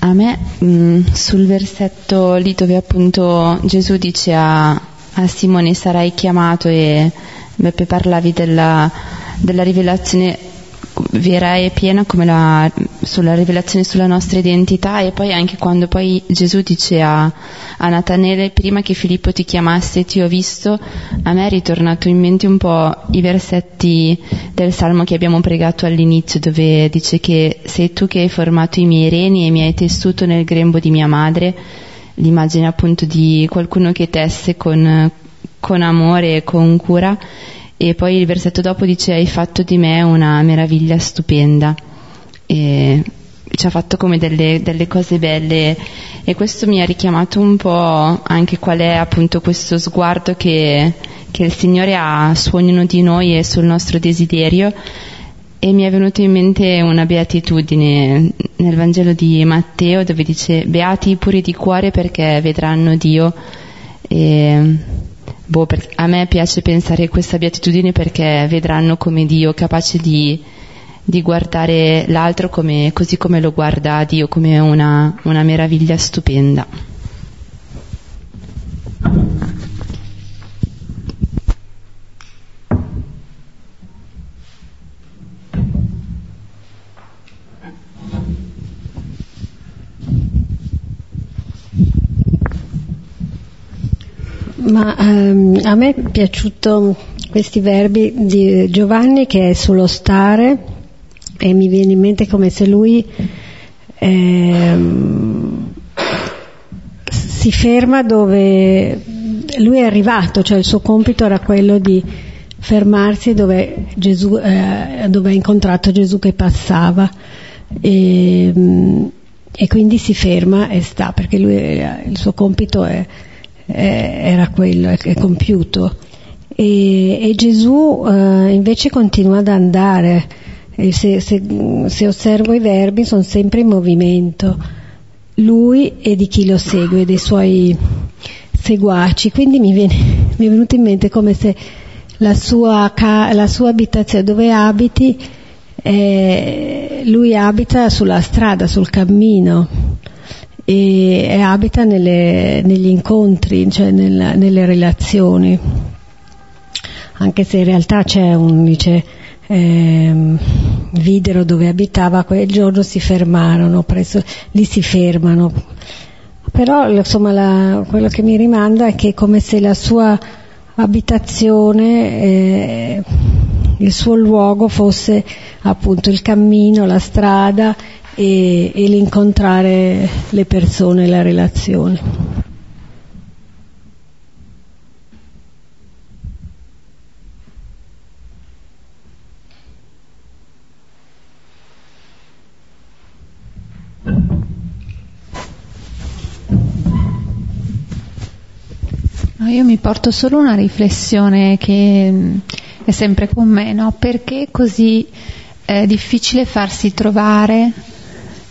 A me mm, sul versetto lì dove appunto Gesù dice a, a Simone sarai chiamato e Beppe parlavi della, della rivelazione vera e piena come la, sulla rivelazione sulla nostra identità e poi anche quando poi Gesù dice a, a Natanele prima che Filippo ti chiamasse ti ho visto a me è ritornato in mente un po' i versetti del salmo che abbiamo pregato all'inizio dove dice che sei tu che hai formato i miei reni e mi hai tessuto nel grembo di mia madre l'immagine appunto di qualcuno che tesse con, con amore e con cura e poi il versetto dopo dice hai fatto di me una meraviglia stupenda. E ci ha fatto come delle, delle, cose belle. E questo mi ha richiamato un po' anche qual è appunto questo sguardo che, che il Signore ha su ognuno di noi e sul nostro desiderio. E mi è venuto in mente una beatitudine nel Vangelo di Matteo dove dice beati i puri di cuore perché vedranno Dio. E boh, a me piace pensare questa beatitudine perché vedranno come Dio capace di, di guardare l'altro come, così come lo guarda Dio, come una, una meraviglia stupenda. Ma ehm, a me è piaciuto questi verbi di Giovanni che è sullo stare e mi viene in mente come se lui ehm, si ferma dove lui è arrivato, cioè il suo compito era quello di fermarsi dove, Gesù, eh, dove ha incontrato Gesù che passava. E, e, quindi si ferma e sta perché lui, il suo compito è, è, era quello, è, è compiuto. E, e Gesù eh, invece continua ad andare, se, se, se osservo i verbi sono sempre in movimento, lui e di chi lo segue, dei suoi seguaci, quindi mi, viene, mi è venuto in mente come se la sua, la sua abitazione, dove abiti, eh, lui abita sulla strada, sul cammino e, e abita nelle, negli incontri, cioè nella, nelle relazioni, anche se in realtà c'è un, dice, eh, videro dove abitava, quel giorno si fermarono, presso, lì si fermano. Però insomma la, quello che mi rimanda è che è come se la sua abitazione, eh, il suo luogo fosse appunto il cammino, la strada e, e l'incontrare le persone, la relazione. io mi porto solo una riflessione che mm, è sempre con me, no? Perché così è difficile farsi trovare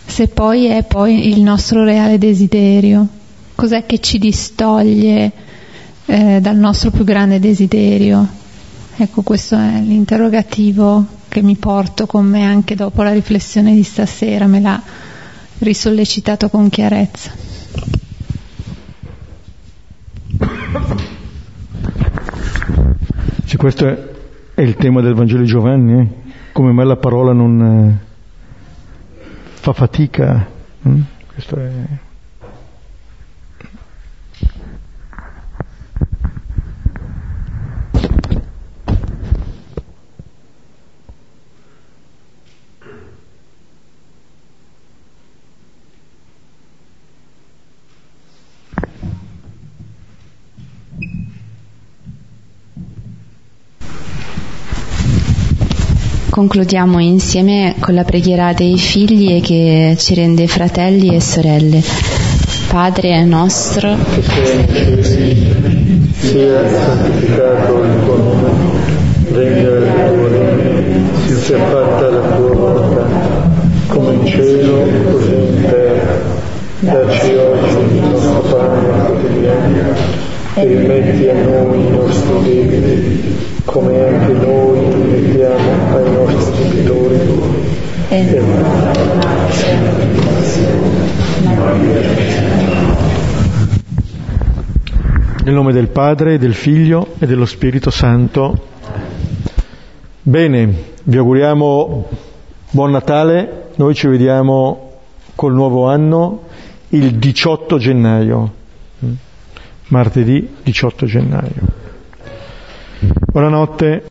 se poi è poi il nostro reale desiderio? Cos'è che ci distoglie eh, dal nostro più grande desiderio? Ecco, questo è l'interrogativo che mi porto con me anche dopo la riflessione di stasera, me l'ha risollecitato con chiarezza. Sì, questo è, è, il tema del Vangelo di Giovanni, eh? come mai la parola non eh, fa fatica. Eh? Questo è concludiamo insieme con la preghiera dei figli che ci rende fratelli e sorelle. Padre nostro, che sei cieli, sia santificato il tuo nome, venga il tuo regno, sia fatta la tua volontà, come in cielo, così in terra. Dacci oggi il nostro pane quotidiano e rimetti a noi i nostri debiti, come anche noi rimettiamo ai nostri debitori. E nel nome del Padre, del Figlio e dello Spirito Santo. Bene, vi auguriamo buon Natale, noi ci vediamo col nuovo anno il 18 gennaio martedì 18 gennaio. Buonanotte.